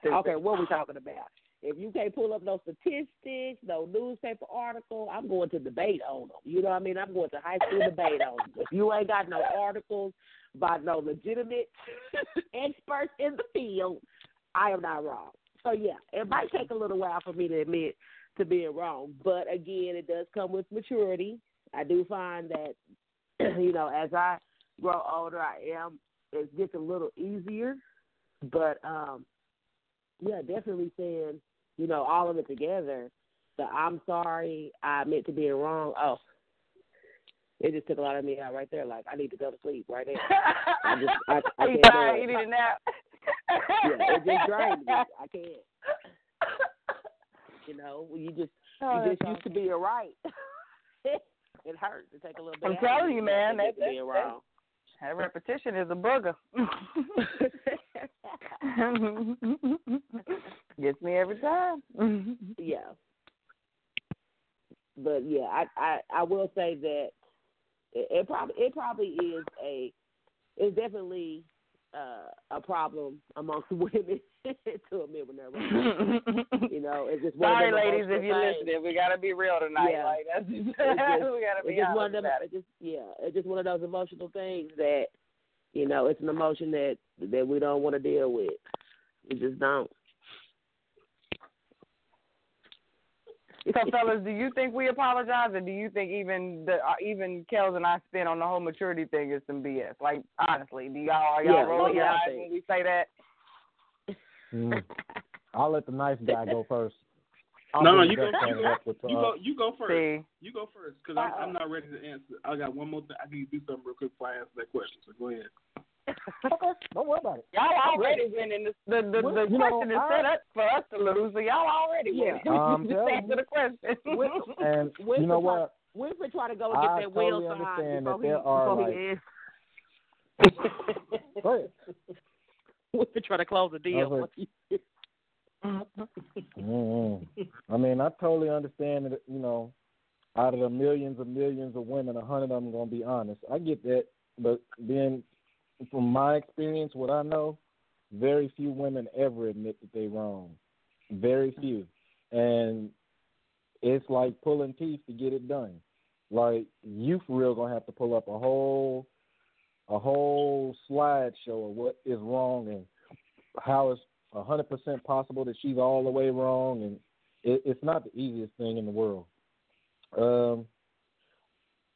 okay, what are we talking about? If you can't pull up no statistics, no newspaper article, I'm going to debate on them. You know what I mean? I'm going to high school debate on them. If you ain't got no articles by no legitimate experts in the field, I am not wrong. So yeah, it might take a little while for me to admit to being wrong, but again, it does come with maturity. I do find that you know as I grow older, I am it gets a little easier, but um yeah, definitely saying you know all of it together. The I'm sorry, I admit to being wrong. Oh, it just took a lot of me out right there. Like I need to go to sleep right now. I just I, I can't you need a nap. yeah, it just drained me. I can't. You know, you just Oh, you just that's used to being right. it hurts. to take a little bit. I'm telling you, man, to that, get being that, wrong. that repetition is a booger. Gets me every time. yeah. But yeah, I I I will say that it, it probably it probably is a it's definitely uh, a problem amongst women to admit when they're wrong. you know, it's just one Sorry, ladies, if you're things. listening, we gotta be real tonight. Yeah. Like that's just, just- we gotta be it's just one honest about it. It's just yeah, it's just one of those emotional things that you know it's an emotion that that we don't want to deal with. We just don't. So, fellas, do you think we apologize, or do you think even the uh, even Kels and I spin on the whole maturity thing is some BS? Like, honestly, do y'all are y'all Yeah, rolling your I eyes think- when we say that? Mm. I'll let the nice guy go first. I'll No, no, you go, you go, up with, you uh, go, you go first. See, You go first, because I'm, I'm not ready to answer. I got one more thing. I need to do something real quick before I answer that question. So go ahead. Okay, don't worry about it. y'all already winning. The the the, Well, the you know, question is I- set up for us to lose, so y'all already Yeah. winning. I'm Just answer the question. And Winfrey you know try- what? Winfrey try to go and get I that wheel totally sign understand before that he there are, before like- he Go ahead. Winfrey try to close the deal. was Mm-hmm. Mm-hmm. I mean, I totally understand that. You know, out of the millions and millions of women, a hundred of them gonna be honest. I get that, but then, from my experience, what I know, very few women ever admit that they're wrong. Very few, and it's like pulling teeth to get it done. Like you for real gonna have to pull up a whole, a whole slideshow of what is wrong and how it's hundred percent possible that she's all the way wrong, and it, it's not the easiest thing in the world. Um,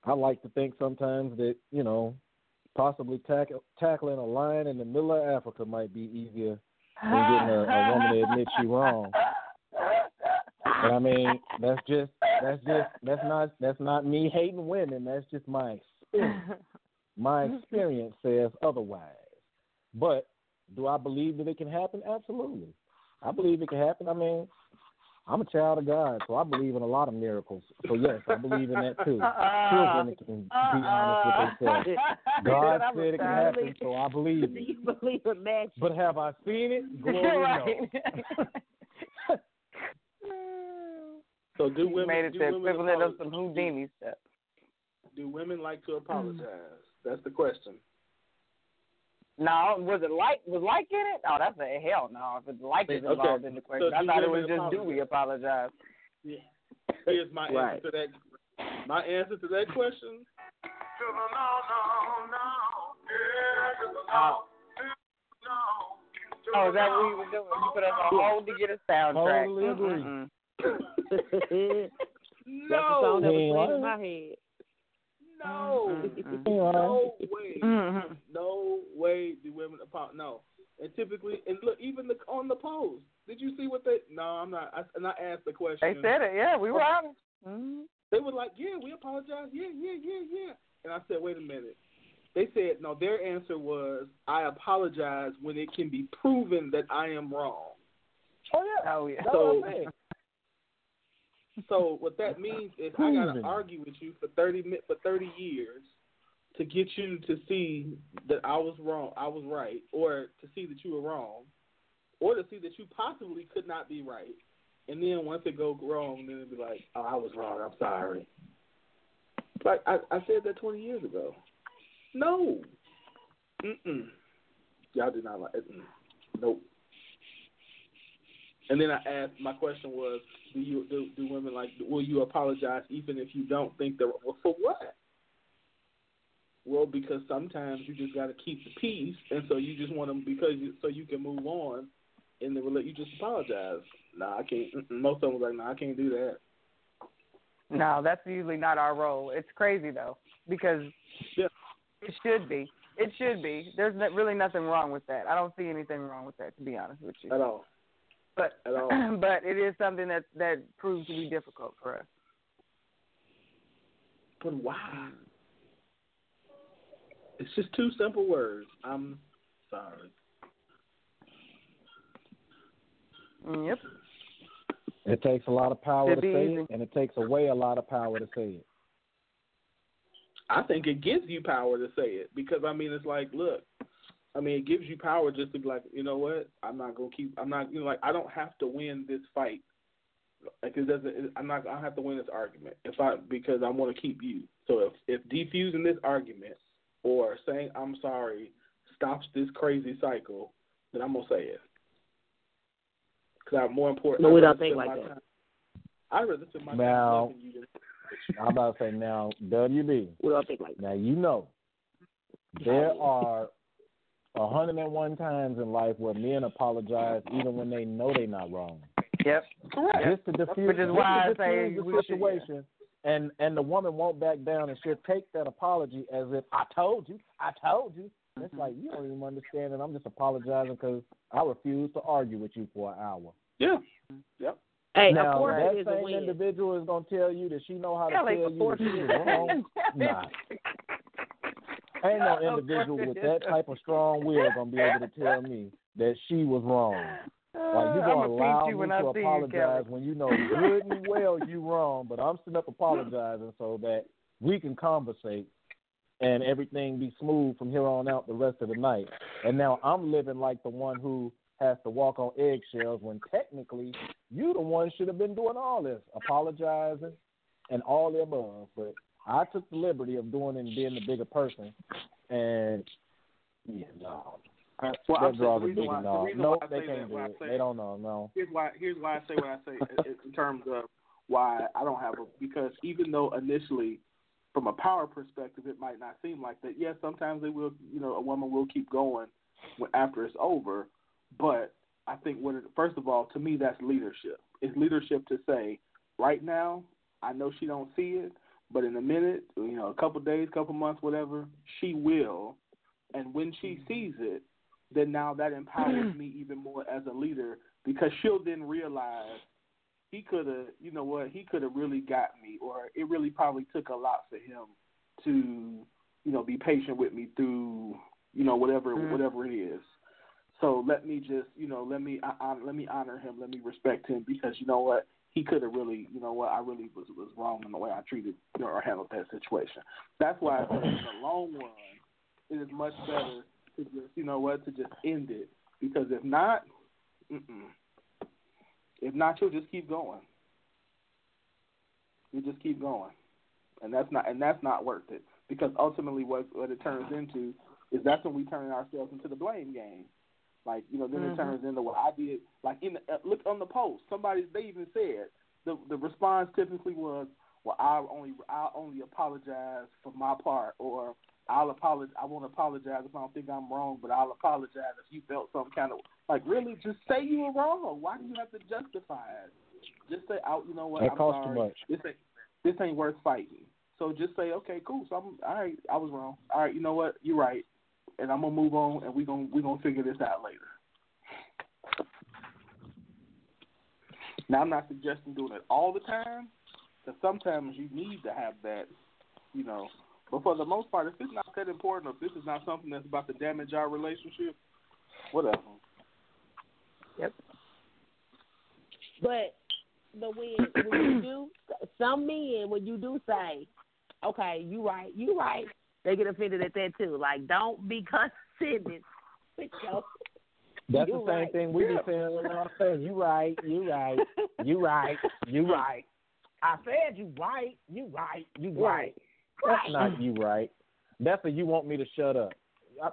I like to think sometimes that you know, possibly tack, tackling a lion in the middle of Africa might be easier than getting a, a woman to admit she wrong. And I mean, that's just that's just that's not that's not me hating women. That's just my experience. My experience says otherwise. But do I believe that it can happen? Absolutely. I believe it can happen. I mean, I'm a child of God, so I believe in a lot of miracles. So yes, I believe in that too. Children uh-uh. can be honest with uh-uh. themselves. God said it can happen, so I believe Do you believe in magic? But have I seen it? Glory no. right. So do women made it do the equivalent of some Houdini stuff. Do women like to hmm. apologize? That's the question. No, was it like was like in it? Oh, that's a hell no. If it's like is Okay. involved in the question, So I thought it was just do we apologize? Yeah. Here's my Right. answer to that. My answer to that question. Oh, is that what we were doing? You put us on hold to get a soundtrack. Totally agree. Mm-mm. That's the song that was playing in my head. No, Mm-mm. no way, Mhm. no way do women apologize. No, and typically, and look, even the, on the post, did you see what they? No, I'm not. I, and I asked the question. They said it. Yeah, we were honest. Mhm. They were like, "Yeah, we apologize. Yeah, yeah, yeah, yeah." And I said, "Wait a minute. They said no. Their answer was, "I apologize when it can be proven that I am wrong." Oh yeah. Oh yeah. So, so what that means is I gotta argue with you for thirty for thirty years to get you to see that I was wrong, I was right, or to see that you were wrong, or to see that you possibly could not be right. And then once it go wrong, then it'd be like, oh, I was wrong. I'm sorry. Like I, I said that 20 years ago. No. Mm-mm. Y'all did not like. Mm-mm. Nope. And then I asked. My question was, do you do, do women like? Will you apologize even if you don't think they're well, for what? Well, because sometimes you just got to keep the peace, and so you just want them because you, so you can move on in the rela- You just apologize. Nah, I can't. Most of them was like, nah, I can't do that. No, that's usually not our role. It's crazy though because Yeah. it should be. It should be. There's really nothing wrong with that. I don't see anything wrong with that, to be honest with you. At all. But At all. but it is something that that proves to be difficult for us. But why? It's just two simple words. I'm sorry. Yep. It takes a lot of power It'd to say easy. it, and it takes away a lot of power to say it. I think it gives you power to say it because I mean it's like, look, I mean it gives you power just to be like, you know what? I'm not gonna keep. I'm not. You know, like I don't have to win this fight. Like it doesn't. it- I'm not. I don't have to win this argument if I because I want to keep you. So if if defusing this argument or saying I'm sorry stops this crazy cycle, then I'm gonna say it. Because I'm more important. No, we don't think like that. time- I'd rather spend my Now- time loving you than I'm about to say now, WB. We don't think like that. Now you know there are a hundred and one times in life where men apologize even when they know they're not wrong. Yep. correct. Just to diffuse, Which is just why to I say the should- situation, and and the woman won't back down, and she'll take that apology as if I told you, I told you. And It's mm-hmm. like you don't even understand, and I'm just apologizing because I refuse to argue with you for an hour. Yeah. Yep. Hey, of now course that it is a same win. individual is gonna tell you that she know how to Kelly, tell of you course that she is. wrong. Nah. Ain't no individual with that type of strong will gonna be able to tell me that she was wrong. Like you I'm gonna allow you me when to I see you, apologize when you know good and well you wrong, but I'm sitting up apologizing so that we can conversate and everything be smooth from here on out the rest of the night. And now I'm living like the one who has to walk on eggshells when technically you the one should have been doing all this, apologizing and all the above. But I took the liberty of doing it and being the bigger person and yeah, no. Well, that draws the a big why- the no. Nope, they can't that, do it. say- They don't know. No. here's why here's why I say what I say in- in terms of why I don't have a because even though initially from a power perspective it might not seem like that. Yes, sometimes they will you know, a woman will keep going after it's over, but I think what it, first of all, to me that's leadership. It's leadership to say, right now, I know she don't see it, but in a minute, you know, a couple days, couple months, whatever, she will. And when she sees it, then now that empowers me even more as a leader because she'll then realize he could have, you know what, he could have really got me, or it really probably took a lot for him to, you know, be patient with me through, you know, whatever Mhm. whatever it is. So let me just, you know, let me I, I, let me honor him, let me respect him because you know what, he could have really, you know what, I really was was wrong in the way I treated or handled that situation. That's why I think in the long run, it is much better to just, you know what, to just end it because if not, mm-mm. if not, you'll just keep going. You just keep going, and that's not and that's not worth it because ultimately what what it turns into is that's when we turn ourselves into the blame game. Like you know, then Mhm. it turns into what I did. Like in the, uh, look on the post, somebody they even said the the response typically was, "Well, I only I only apologize for my part," or "I'll apologize. I won't apologize if I don't think I'm wrong, but I'll apologize if you felt some kind of like really just say you were wrong. Why do you have to justify it? Just say, "Out, you know what? That I'm costs too much. This ain't this ain't worth fighting." So just say, "Okay, cool. So I'm all right. I was wrong. All right, you know what? You're right." And I'm gonna move on, and we gonna we gonna figure this out later. Now, I'm not suggesting doing it all the time, because sometimes you need to have that, you know, But for the most part, if it's not that important, or if this is not something that's about to damage our relationship, whatever. Yep. But but when when you do some men when you do say, okay, you right, you right, they get offended at that too. Like don't be condescending with your That's You the same right. thing we be saying. You know what You right, you right, you right, you right. I said you right, you right, you right. That's not you right. That's a you want me to shut up.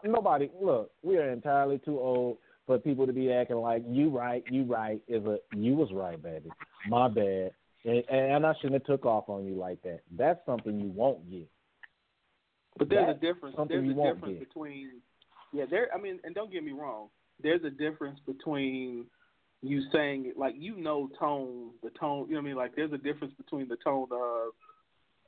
Nobody look. We are entirely too old for people to be acting like you right, you right is a you was right, baby. My bad, and, and I shouldn't have took off on you like that. That's something you won't get. But there's That's a difference. There's a difference get. between yeah. There. I mean, and don't get me wrong. There's a difference between you saying it like you know tone, the tone. You know what I mean? Like there's a difference between the tone of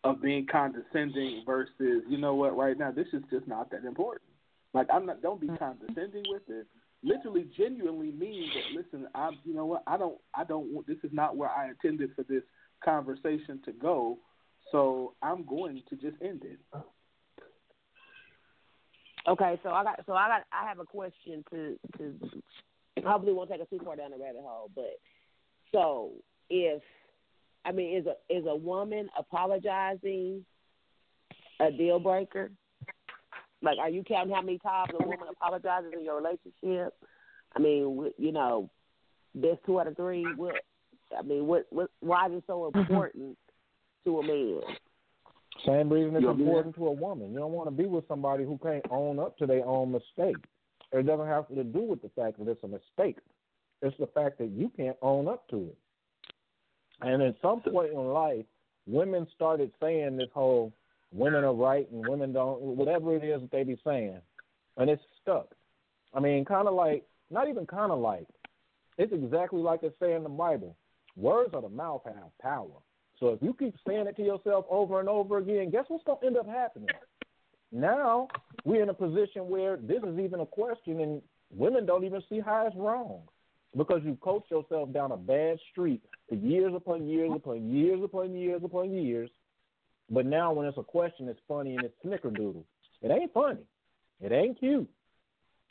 of being condescending versus you know what? Right now, this is just not that important. Like I'm not. Don't be condescending with it. Literally, genuinely mean that. Listen, I'm. You know what? I don't. I don't. want This is not where I intended for this conversation to go. So I'm going to just end it. Okay, so I got so I got I have a question to to hopefully won't take us too far down the rabbit hole, but so if I mean is a is a woman apologizing a deal breaker? Like, are you counting how many times a woman apologizes in your relationship? I mean, you know, there's two out of three. What I mean, what what why is it so mm-hmm. important to a man? Same reason it's important to a woman. You don't want to be with somebody who can't own up to their own mistake. It doesn't have to do with the fact that it's a mistake. It's the fact that you can't own up to it. And at some point in life, women started saying this whole women are right and women don't, whatever it is that they be saying. And it's stuck. I mean, kind of like, not even kind of like, it's exactly like they say in the Bible. Words of the mouth have power. So if you keep saying it to yourself over and over again, guess what's going to end up happening? Now we're in a position where this is even a question, and women don't even see how it's wrong because you coach yourself down a bad street for years upon years upon years upon years upon years. But now when it's a question, it's funny and it's snickerdoodle. It ain't funny. It ain't cute.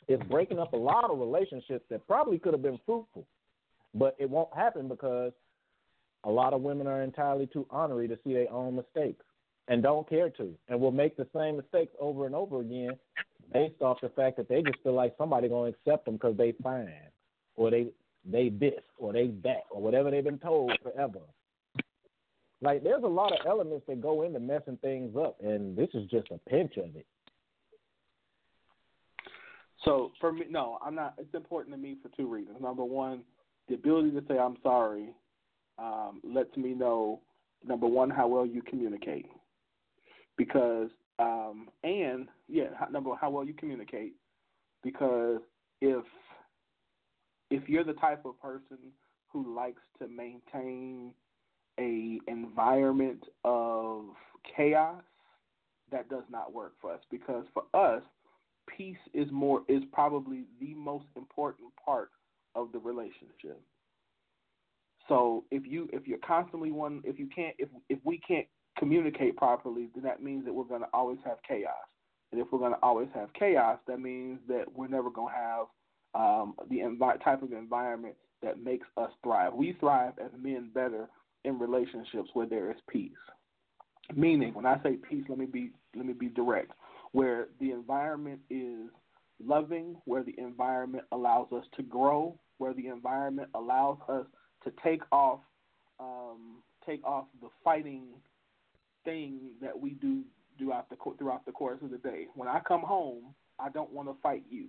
It's breaking up a lot of relationships that probably could have been fruitful, but it won't happen because a lot of women are entirely too ornery to see their own mistakes and don't care to, and will make the same mistakes over and over again based off the fact that they just feel like somebody gonna accept them because they fine, or they they this, or they that, or whatever they've been told forever. Like there's a lot of elements that go into messing things up, and this is just a pinch of it. So for me, no, I'm not. It's important to me for two reasons. Number one, the ability to say I'm sorry um, lets me know number one how well you communicate, because um, and yeah, number one, how well you communicate, because if if you're the type of person who likes to maintain a environment of chaos, that does not work for us. Because for us peace is more is probably the most important part of the relationship. So if you if you're constantly one if you can't if if we can't communicate properly, then that means that we're going to always have chaos. And if we're going to always have chaos, that means that we're never going to have um, the envi- type of environment that makes us thrive. We thrive as men better in relationships where there is peace. Meaning, when I say peace, let me be let me be direct. Where the environment is loving, where the environment allows us to grow, where the environment allows us to take off um, take off the fighting thing that we do throughout the throughout the course of the day. When I come home, I don't want to fight you.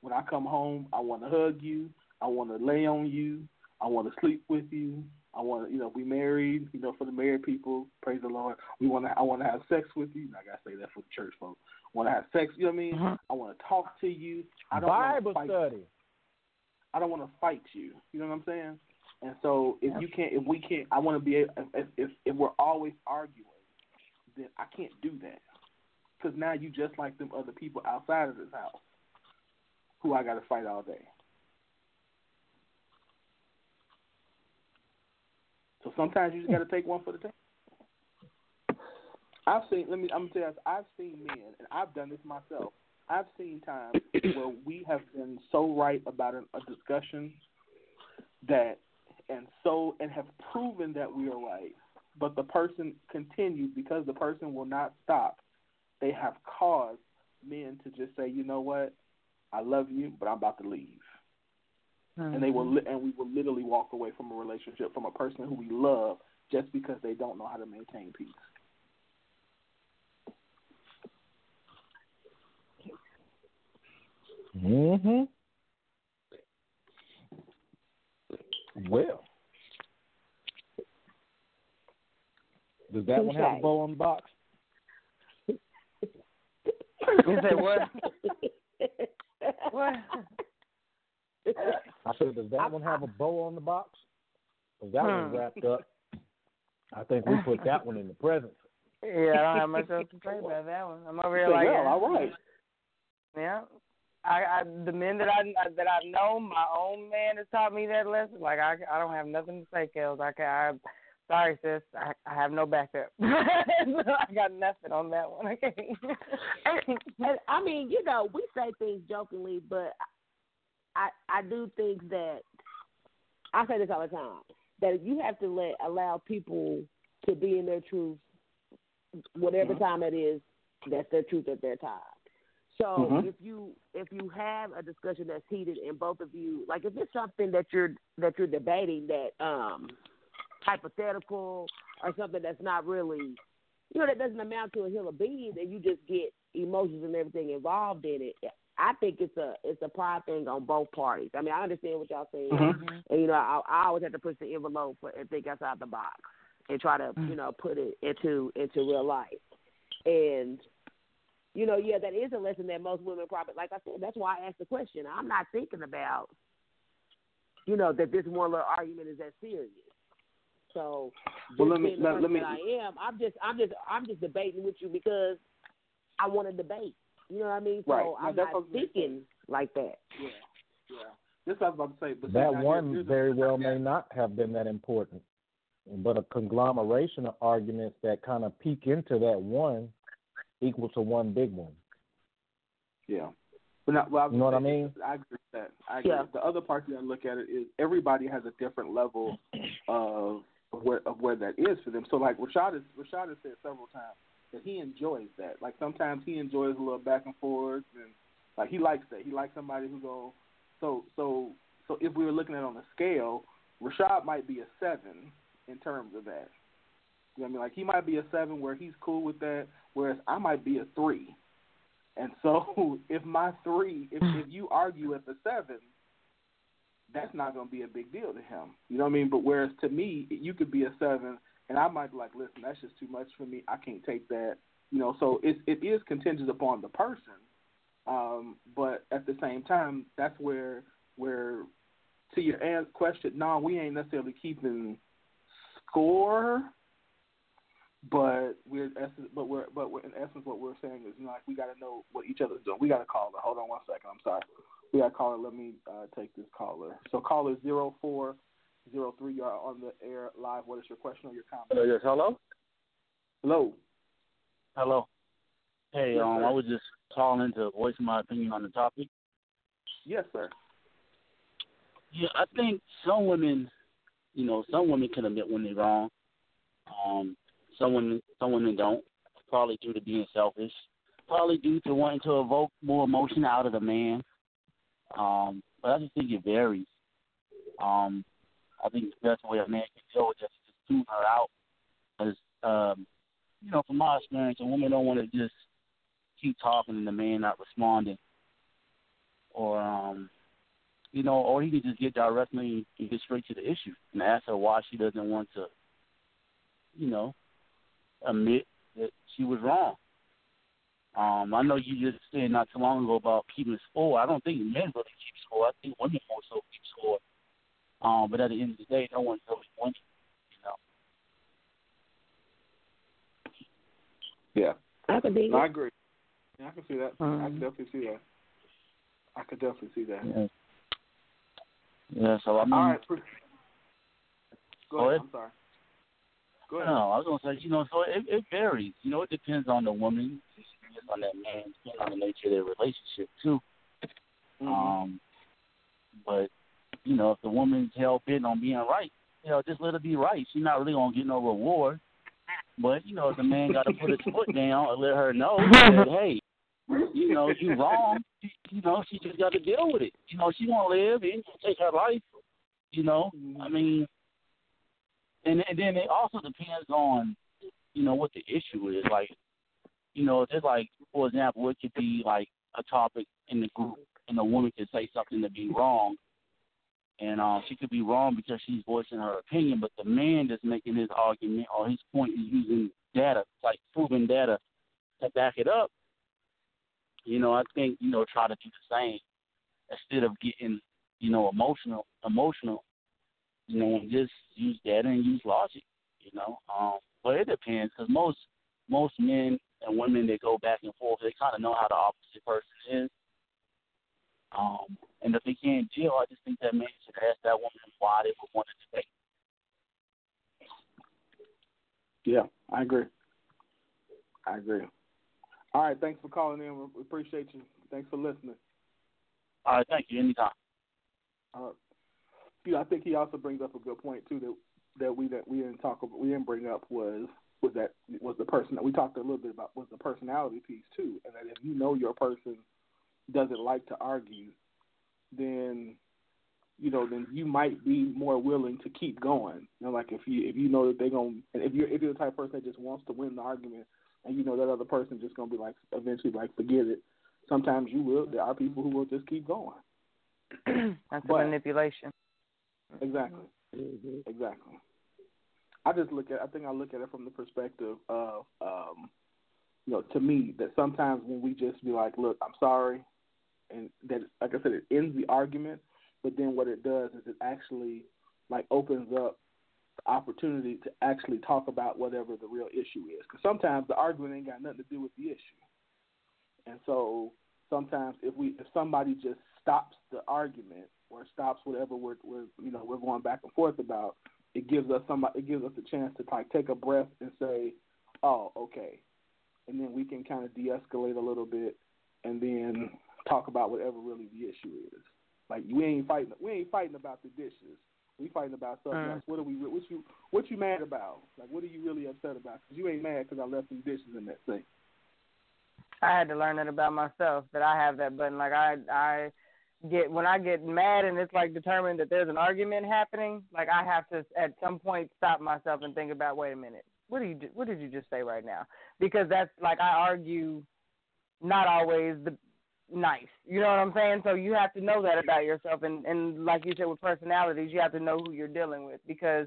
When I come home, I want to hug you. I want to lay on you. I want to sleep with you. I want to, you know, be married. You know, for the married people, praise the Lord. We want to. I want to have sex with you. I gotta say that for the church folks. Want to have sex? You know what I mean? Mhm. I want to talk to you. I don't Bible want to fight. study. I don't want to fight you. You know what I'm saying? And so if you can't, if we can't, I want to be. If if if we're always arguing, then I can't do that. Because now you just like them other people outside of this house, who I got to fight all day. So sometimes you just got to take one for the team. I've seen. Let me. I'm gonna tell you. this, I've seen men, and I've done this myself. I've seen times where we have been so right about an, a discussion that, and so, and have proven that we are right, but the person continues because the person will not stop. They have caused men to just say, you know what, I love you, but I'm about to leave, and they will, li- and we will literally walk away from a relationship from a person who we love just because they don't know how to maintain peace. Mm-hmm. Well, does that one have a bow on the box? You say what? what? I said, does that one have a bow on the box? 'Cause that one's Hmm. wrapped up. I think we put that one in the present. Yeah, I don't have much else to say about that one. I'm over here So, like, yeah. all right. Yeah. I, I the men that I that I've known, my own man has taught me that lesson. Like I, I don't have nothing to say, Kels. I can, I, sorry, sis. I, I have no backup. I got nothing on that one. I can't. and, and I mean, you know, we say things jokingly, but I I do think that I say this all the time that you have to let allow people to be in their truth, whatever mm-hmm. time it is. That's their truth at their time. So Mhm. if you if you have a discussion that's heated and both of you like if it's something that you're that you're debating that um hypothetical or something that's not really you know that doesn't amount to a hill of beans and you just get emotions and everything involved in it. I think it's a it's a pride thing on both parties. I mean, I understand what y'all saying, Mhm. and you know, I, I always have to push the envelope and think outside the box and try to Mm. you know put it into into real life. And you know, yeah, that is a lesson that most women probably like. I said, that's why I asked the question. I'm not thinking about you know that this one little argument is that serious. So, Well, let me- let- let me- that I am, I'm just, I'm just, I'm just debating with you because I want to debate. You know what I mean? So Right. I'm that's not what I was gonna say. thinking like that. Yeah, yeah. This is what I was about to say. But That now one here's the- very well may not have been that important, but a conglomeration of arguments that kind of peek into that one equal to one big one. Yeah. But not, well, You know what I mean? I agree with that. I agree. Yeah. The other part you gotta look at it is everybody has a different level of of where of where that is for them. So like Rashad has Rashad has said several times that he enjoys that. Like sometimes he enjoys a little back and forth and like he likes that. He likes somebody who go so so so if we were looking at it on a scale, Rashad might be a seven in terms of that. You know what I mean? Like he might be a seven where he's cool with that, whereas I might be a three. And so if my three, if, if you argue at the seven, that's not going to be a big deal to him. You know what I mean? But whereas to me, you could be a seven, and I might be like, listen, that's just too much for me. I can't take that. You know, so it it is contingent upon the person. Um, but at the same time, that's where where to your question, no, we ain't necessarily keeping score but we're but we're but we're, in essence what we're saying is like we got to know what each other's doing. We got to call her. Hold on one second. I'm sorry. We got to call her. Let me uh, take this caller. So caller zero four zero three. You are on the air live. What is your question or your comment? Uh, yes, hello. Hello. Hello. Hey, Yes, um, sir. I was just calling to voice my opinion on the topic. Yes, sir. Yeah, I think some women, you know, some women can admit when they're wrong. Um, some women, some women don't. Probably due to being selfish. Probably due to wanting to evoke more emotion out of the man. Um, but I just think it varies. Um, I think the best way a man can deal with this is to tune her out. Because, um, you know, from my experience, a woman don't want to just keep talking and the man not responding. Or, um, you know, or he can just get directly and get straight to the issue and ask her why she doesn't want to, you know, admit that she was wrong. Um, I know you just said not too long ago about keeping score. I don't think men really keep score. I think women more so keep score. Um, but at the end of the day, no one's really winning. You know. Yeah. I could dig No, I agree. Yeah, I can see that. I Um, can definitely see that. I could definitely see that. Yeah. Yeah. So I mean, All right. Go, Go ahead. ahead. I'm sorry. Go ahead. No, I was gonna say, you know, so it, it varies. You know, it depends on the woman, it depends on that man, depends on the nature of their relationship too. Mm-hmm. Um, but you know, if the woman's hell bent on being right, you know, just let her be right. She's not really gonna get no reward. But you know, if the man got to put his foot down and let her know that, hey, you know, you wrong. You, know, she just got to deal with it. You know, she won't live. It ain't take her life. You know, I mean, and and then it also depends on, you know, what the issue is. Like, you know, just like for example, it could be like a topic in the group, and a woman could say something to be wrong, and um, she could be wrong because she's voicing her opinion, but the man that's making his argument or his point is using data, like proven data, to back it up. You know, I think you know try to do the same instead of getting you know emotional, emotional. You know, and just use data and use logic. You know, um, but it depends because most most men and women that go back and forth, they kind of know how the opposite person is. Um, and if they can't deal, I just think that man should ask that woman why they would want to debate. Yeah, I agree. I agree. All right, thanks for calling in. We appreciate you. Thanks for listening. All right, thank you. Anytime. Uh, you know, I think he also brings up a good point too that that we that we didn't talk about, we didn't bring up was was that was the person that we talked a little bit about was the personality piece too, and that if you know your person doesn't like to argue, then you know then you might be more willing to keep going. You know, like if you if you know that they're gonna if you're if you're the type of person that just wants to win the argument, and you know that other person just gonna be like eventually like forget it. Sometimes you will. There are people who will just keep going. That's But- a manipulation. Exactly. Exactly. I just look at. I think I look at it from the perspective of, um, you know, to me that sometimes when we just be like, "Look, I'm sorry," and that, like I said, it ends the argument. But then what it does is it actually like opens up the opportunity to actually talk about whatever the real issue is. Because sometimes the argument ain't got nothing to do with the issue. And so sometimes if we if somebody just stops the argument or stops whatever we're, we're you know we're going back and forth about, it gives us some it gives us a chance to like take a breath and say, oh okay, and then we can kind of de-escalate a little bit and then talk about whatever really the issue is. Like we ain't fighting we ain't fighting about the dishes. We fighting about something Mm. else. What are we? What you? What you mad about? Like, what are you really upset about? Because you ain't mad because I left some dishes in that sink. I had to learn that about myself that I have that button. Like I I get when I get mad and it's like determined that there's an argument happening. Like I have to at some point stop myself and think about wait a minute what do you what did you just say right now? Because that's like I argue not always the nice. You know what I'm saying? So you have to know that about yourself and and like you said with personalities, you have to know who you're dealing with because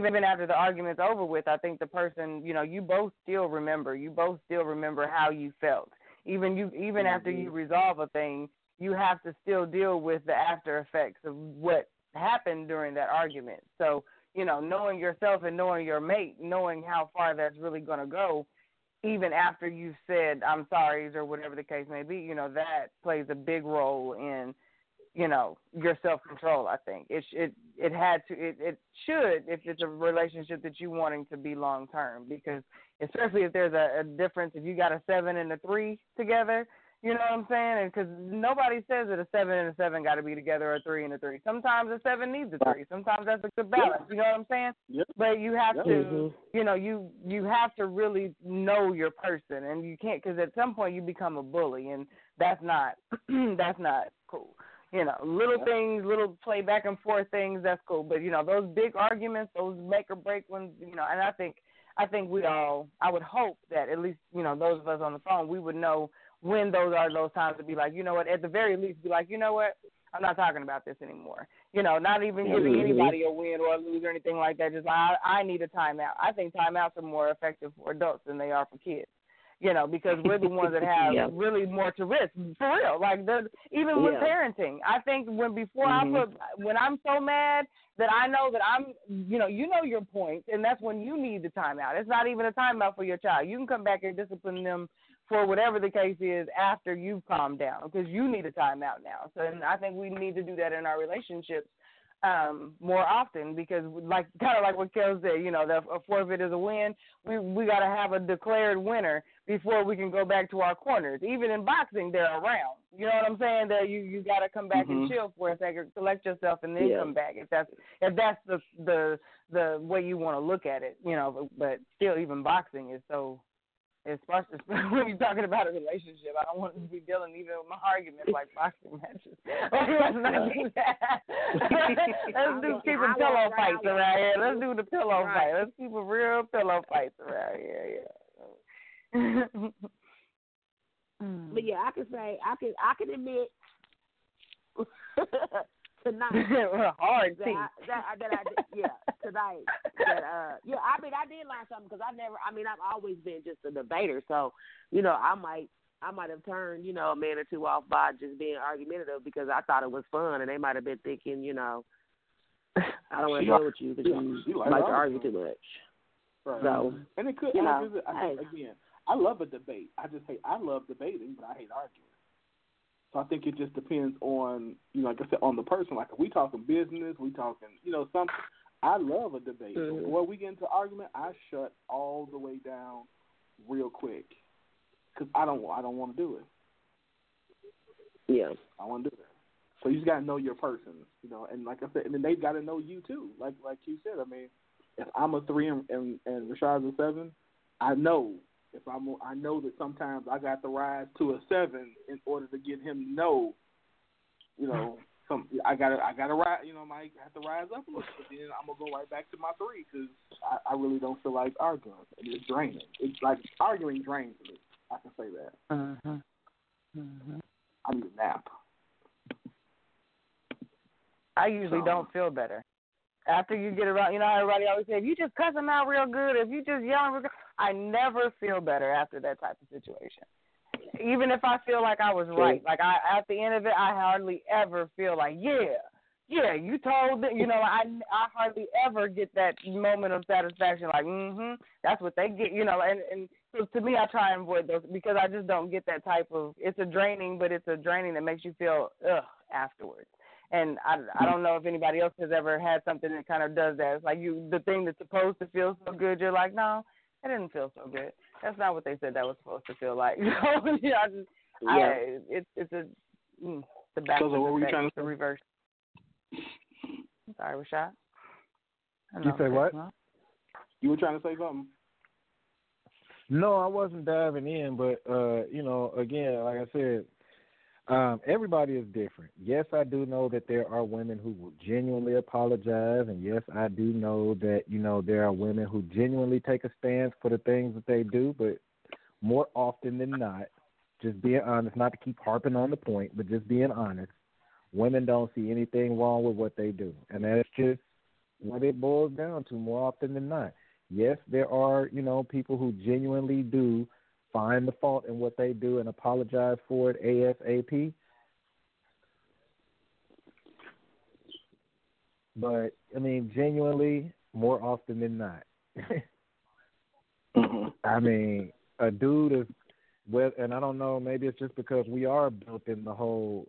even after the argument's over with, I think the person, you know, you both still remember. You both still remember how you felt. Even you even after mm-hmm. you resolve a thing, you have to still deal with the after effects of what happened during that argument. So, you know, knowing yourself and knowing your mate, knowing how far that's really going to go, even after you've said I'm sorry or whatever the case may be, you know, that plays a big role in, you know, your self control. I think it it it had to it it should if it's a relationship that you wanting to be long term because especially if there's a, a difference if you got a seven and a three together. You know what I'm saying? Because nobody says that a seven and a seven got to be together, or a three and a three. Sometimes a seven needs a three. Sometimes that's a good balance. You know what I'm saying? Yep. But you have Yep. to, Mhm. you know, you you have to really know your person, and you can't because at some point you become a bully, and that's not that's not cool. You know, little things, little play back and forth things, that's cool. But you know, those big arguments, those make or break ones, you know, and I think I think we all, I would hope that at least you know those of us on the phone, we would know when those are those times to be like, you know what, at the very least, be like, you know what, I'm not talking about this anymore. You know, not even giving Mhm. anybody a win or a lose or anything like that. Just I, I need a timeout. I think timeouts are more effective for adults than they are for kids. You know, because we're the ones that have Yeah. really more to risk for real. Like the even with Yeah. parenting, I think when before Mhm. I put when I'm so mad that I know that I'm, you know, you know your points, and that's when you need the timeout. It's not even a timeout for your child. You can come back and discipline them for whatever the case is after you've calmed down because you need a timeout now. So and I think we need to do that in our relationships um, more often because, like kind of like what Kel said, you know, the, a forfeit is a win. We we got to have a declared winner before we can go back to our corners. Even in boxing, they're around. You know what I'm saying? That you you got to come back and Mhm. chill for a second, collect yourself, and then Yeah. come back. If that's if that's the the the way you want to look at it, you know. But, but still, even boxing is so. Especially when you're talking about a relationship, I don't want to be dealing even with my arguments like boxing matches. Let's not do that. Let's do keep the pillow fights around here. Let's do the pillow Right. fight. Let's keep a real pillow fights around here. Yeah. But yeah, I can say I can I can admit tonight Hard that. I, that, that I did, yeah tonight that uh yeah I mean I did learn something because I never I mean I've always been just a debater so you know I might I might have turned you know a man or two off by just being argumentative because I thought it was fun and they might have been thinking you know I don't want to deal with you because she- you she like like to argue too much. Right. So, and it could. you know, I visit, I, hey. again, I love a debate. I just hate. I love debating, but I hate arguing. So I think it just depends on you know, like I said, on the person. Like if we talking business, we talking you know something. I love a debate. Mhm. Before we get into argument, I shut all the way down real quick because I don't. I don't want to do it. Yeah. I want to do that. So you just got to know your person, you know, and like I said, and then they got to know you too. Like like you said, I mean, if I'm a three and and, and Rashad's a seven, I know if I'm I know that sometimes I got to rise to a seven in order to get him to know, you know, some I got to I got to rise, you know, I might have to rise up a little, but then I'm gonna go right back to my three because I, I really don't feel like arguing. It's draining. It's like arguing drains me. I can say that. Mhm. Mhm. I need a nap. I usually So- don't feel better. After you get around, you know everybody always say, if you just cuss them out real good, if you just yell real good, I never feel better after that type of situation. Even if I feel like I was right, like I at the end of it, I hardly ever feel like, yeah, yeah, you told them, you know, I I hardly ever get that moment of satisfaction, like, mm-hmm, that's what they get, you know, and and so to me, I try and avoid those because I just don't get that type of. It's a draining, but it's a draining that makes you feel ugh afterwards. And I, I don't know if anybody else has ever had something that kind of does that. It's like you, the thing that's supposed to feel so good, you're like, no, it didn't feel so good. That's not what they said that was supposed to feel like. So yeah, I just, I, Yeah. it's it's a mm, the So, so what were you trying to the reverse. I'm sorry, Rashad. I You say what? huh? You were trying to say something. No, I wasn't diving in, but uh, you know, again, like I said, um, everybody is different. Yes, I do know that there are women who will genuinely apologize, and yes, I do know that you know there are women who genuinely take a stance for the things that they do. But more often than not, just being honest, not to keep harping on the point, but just being honest, women don't see anything wrong with what they do, and that's just what it boils down to more often than not. Yes, there are, you know, people who genuinely do find the fault in what they do and apologize for it ASAP. But I mean, genuinely, more often than not. Mm-hmm. I mean, a dude is well, and I don't know. Maybe it's just because we are built in the whole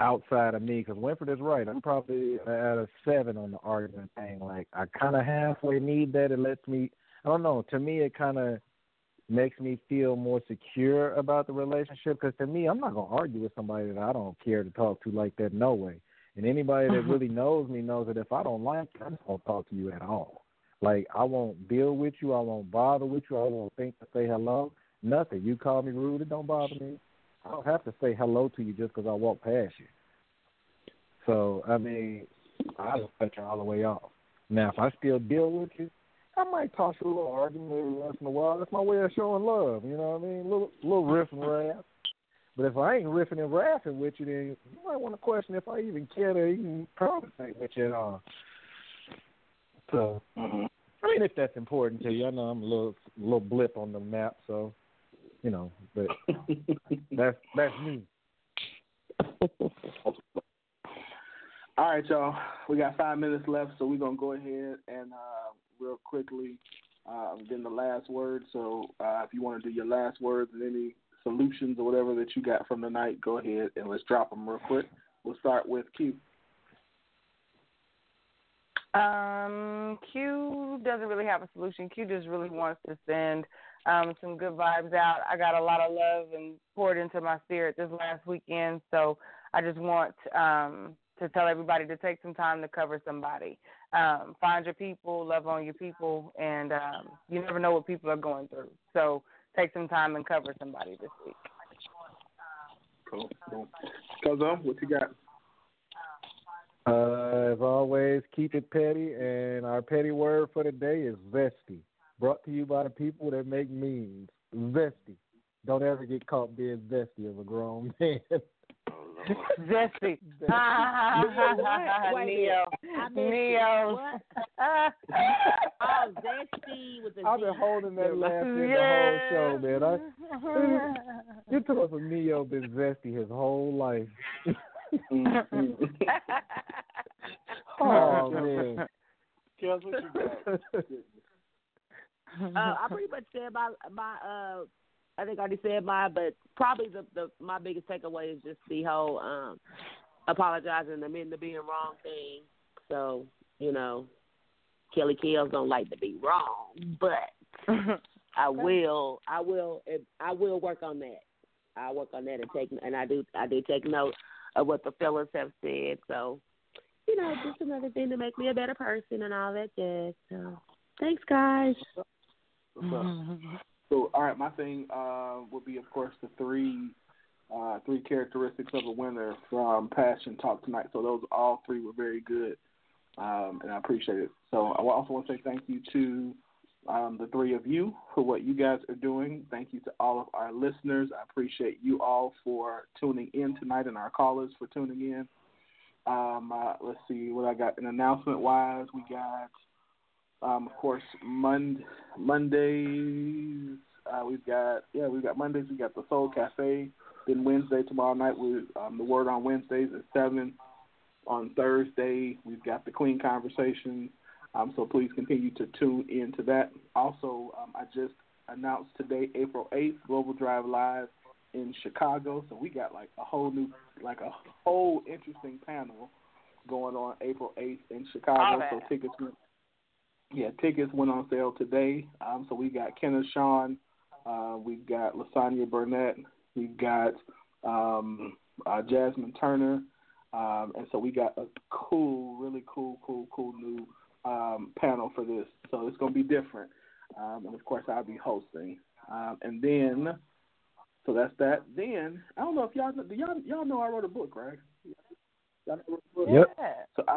outside of me. Because Winford is right. I'm probably at a seven on the argument thing. Like I kind of halfway need that. It lets me. I don't know. To me, it kind of makes me feel more secure about the relationship. Because to me, I'm not gonna argue with somebody that I don't care to talk to like that. No way. And anybody that uh-huh. really knows me knows that if I don't like you, I just won't talk to you at all. Like I won't deal with you. I won't bother with you. I won't think to say hello. Nothing. You call me rude, it don't bother me. I don't have to say hello to you just because I walk past you. So I mean, I just cut you all the way off. Now, if I still deal with you, I might toss you a little argument every once in a while. That's my way of showing love. You know what I mean? little little riff and raff. But if I ain't riffing and raffing with you, then you might want to question if I even care to even conversate with you at all. So, I mean, if that's important to you, I know I'm a little little blip on the map, so you know, but that's that's me. All right, y'all. We got five minutes left, so we're gonna go ahead and uh, real quickly, uh, then the last word. So uh, if you want to do your last words and any solutions or whatever that you got from tonight, go ahead and let's drop them real quick. We'll start with Q. Um, Q doesn't really have a solution. Q just really wants to send um, some good vibes out. I got a lot of love and poured into my spirit this last weekend, so I just want um, to tell everybody to take some time to cover somebody. Um, find your people, love on your people, and um, you never know what people are going through. So take some time and cover somebody this week. Cool, cool. Cousin, what you got? Uh, as always, keep it petty, and our petty word for the day is zesty. Brought to you by the people that make memes. Zesty. Don't ever get caught being zesty as a grown man. Zesty. Wait a Neo. minute. I missed it. Neo. What? oh, zesty with the I've been holding that laugh in the whole show, man. I, you took us from Neo been zesty his whole life. oh man. Kels, what you got? uh, I pretty much said my my uh I think I already said mine, but probably the, the my biggest takeaway is just the whole um apologizing and admitting to being wrong thing. So, you know, Kelly Kills don't like to be wrong, but I will I will I will work on that. I work on that and take and I do I do take note of what the fellas have said. So, you know, just another thing to make me a better person and all that jazz. So, thanks, guys. So, all right, my thing uh, would be, of course, the three uh, three characteristics of a winner from Passion Talk tonight. So those all three were very good, um, and I appreciate it. So I also want to say thank you to um, the three of you for what you guys are doing. Thank you to all of our listeners. I appreciate you all for tuning in tonight and our callers for tuning in. Um, uh, let's see what I got. An announcement wise, we got, um, of course, Mon- Mondays. Uh, we've got yeah, we've got Mondays. We got the Soul Cafe. Then Wednesday tomorrow night with um, the Word on Wednesdays at seven. On Thursday, we've got the Clean Conversation. Um, so please continue to tune into that. Also, um, I just announced today, April 8th, Global Drive Live in Chicago. So we got like a whole new, like a whole interesting panel going on April 8th in Chicago. So tickets, yeah, tickets went on sale today. Um, so we got Kenneth Sean, uh, we've got Lasagna Burnett, we've got um, uh, Jasmine Turner, um, and so we got a cool, really cool, cool, cool new um, panel for this. So it's going to be different. Um, and of course, I'll be hosting. Um, and then, so that's that. Then I don't know if y'all do y'all y'all know I wrote a book, right? Y'all know I wrote a book? Yep. So I,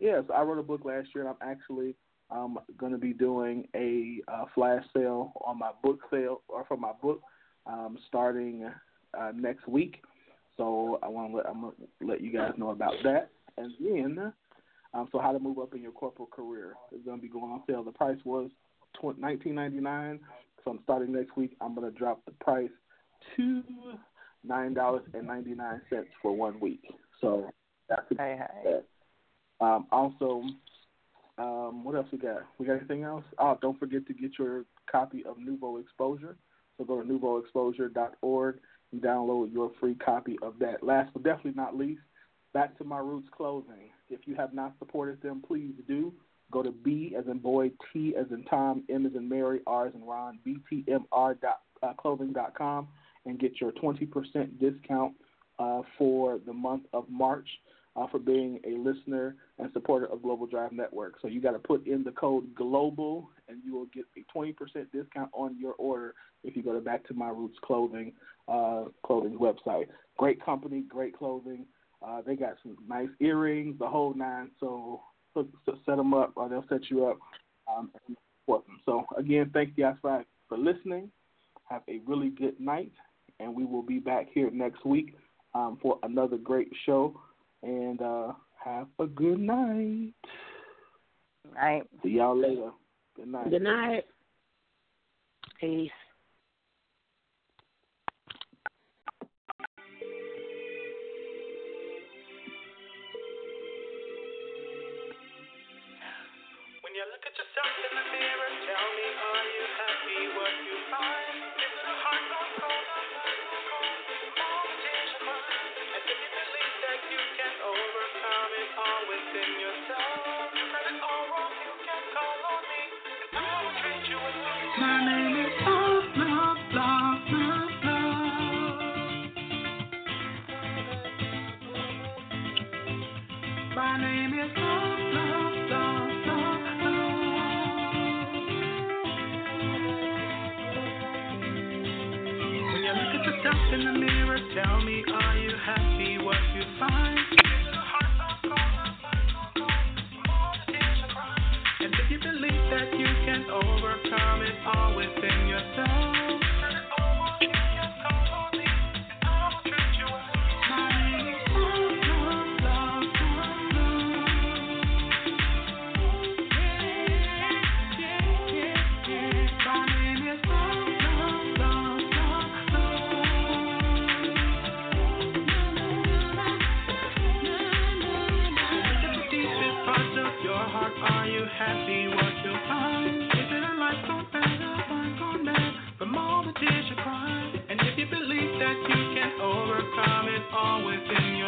yeah, so I wrote a book last year, and I'm actually um, going to be doing a uh, flash sale on my book sale or for my book um, starting uh, next week. So I want to let I'm gonna let you guys know about that, and then um, so how to move up in your corporate career is going to be going on sale. The price was tw- nineteen ninety nine. So I'm starting next week. I'm going to drop the price to nine dollars and ninety nine cents for one week. So that's hey, hey. Um, also, um, what else we got? We got anything else? Oh, don't forget to get your copy of Nouveau Exposure. So go to nouveauexposure.org and download your free copy of that. Last but definitely not least, back to my roots clothing. If you have not supported them, please do. Go to B as in boy, T as in Tom, M as in Mary, R as in Ron, BTMR dot, uh, and get your 20% discount uh, for the month of March uh, for being a listener and supporter of Global Drive Network. So you got to put in the code GLOBAL, and you will get a 20% discount on your order if you go to Back to My Roots Clothing uh, clothing website. Great company, great clothing. Uh, they got some nice earrings, the whole nine. So, set them up, or they'll set you up um, and support them. So again, thank you guys for, for listening. Have a really good night, and we will be back here next week um, for another great show. And uh, have a good night. Night. See y'all later. Good night. Good night. Peace. When you look at yourself in the happy what you find. And if you believe that you can overcome it all within yourself. and see what you'll find. Is it a life gone from all the tears you cried? And if you believe that you can overcome it all within your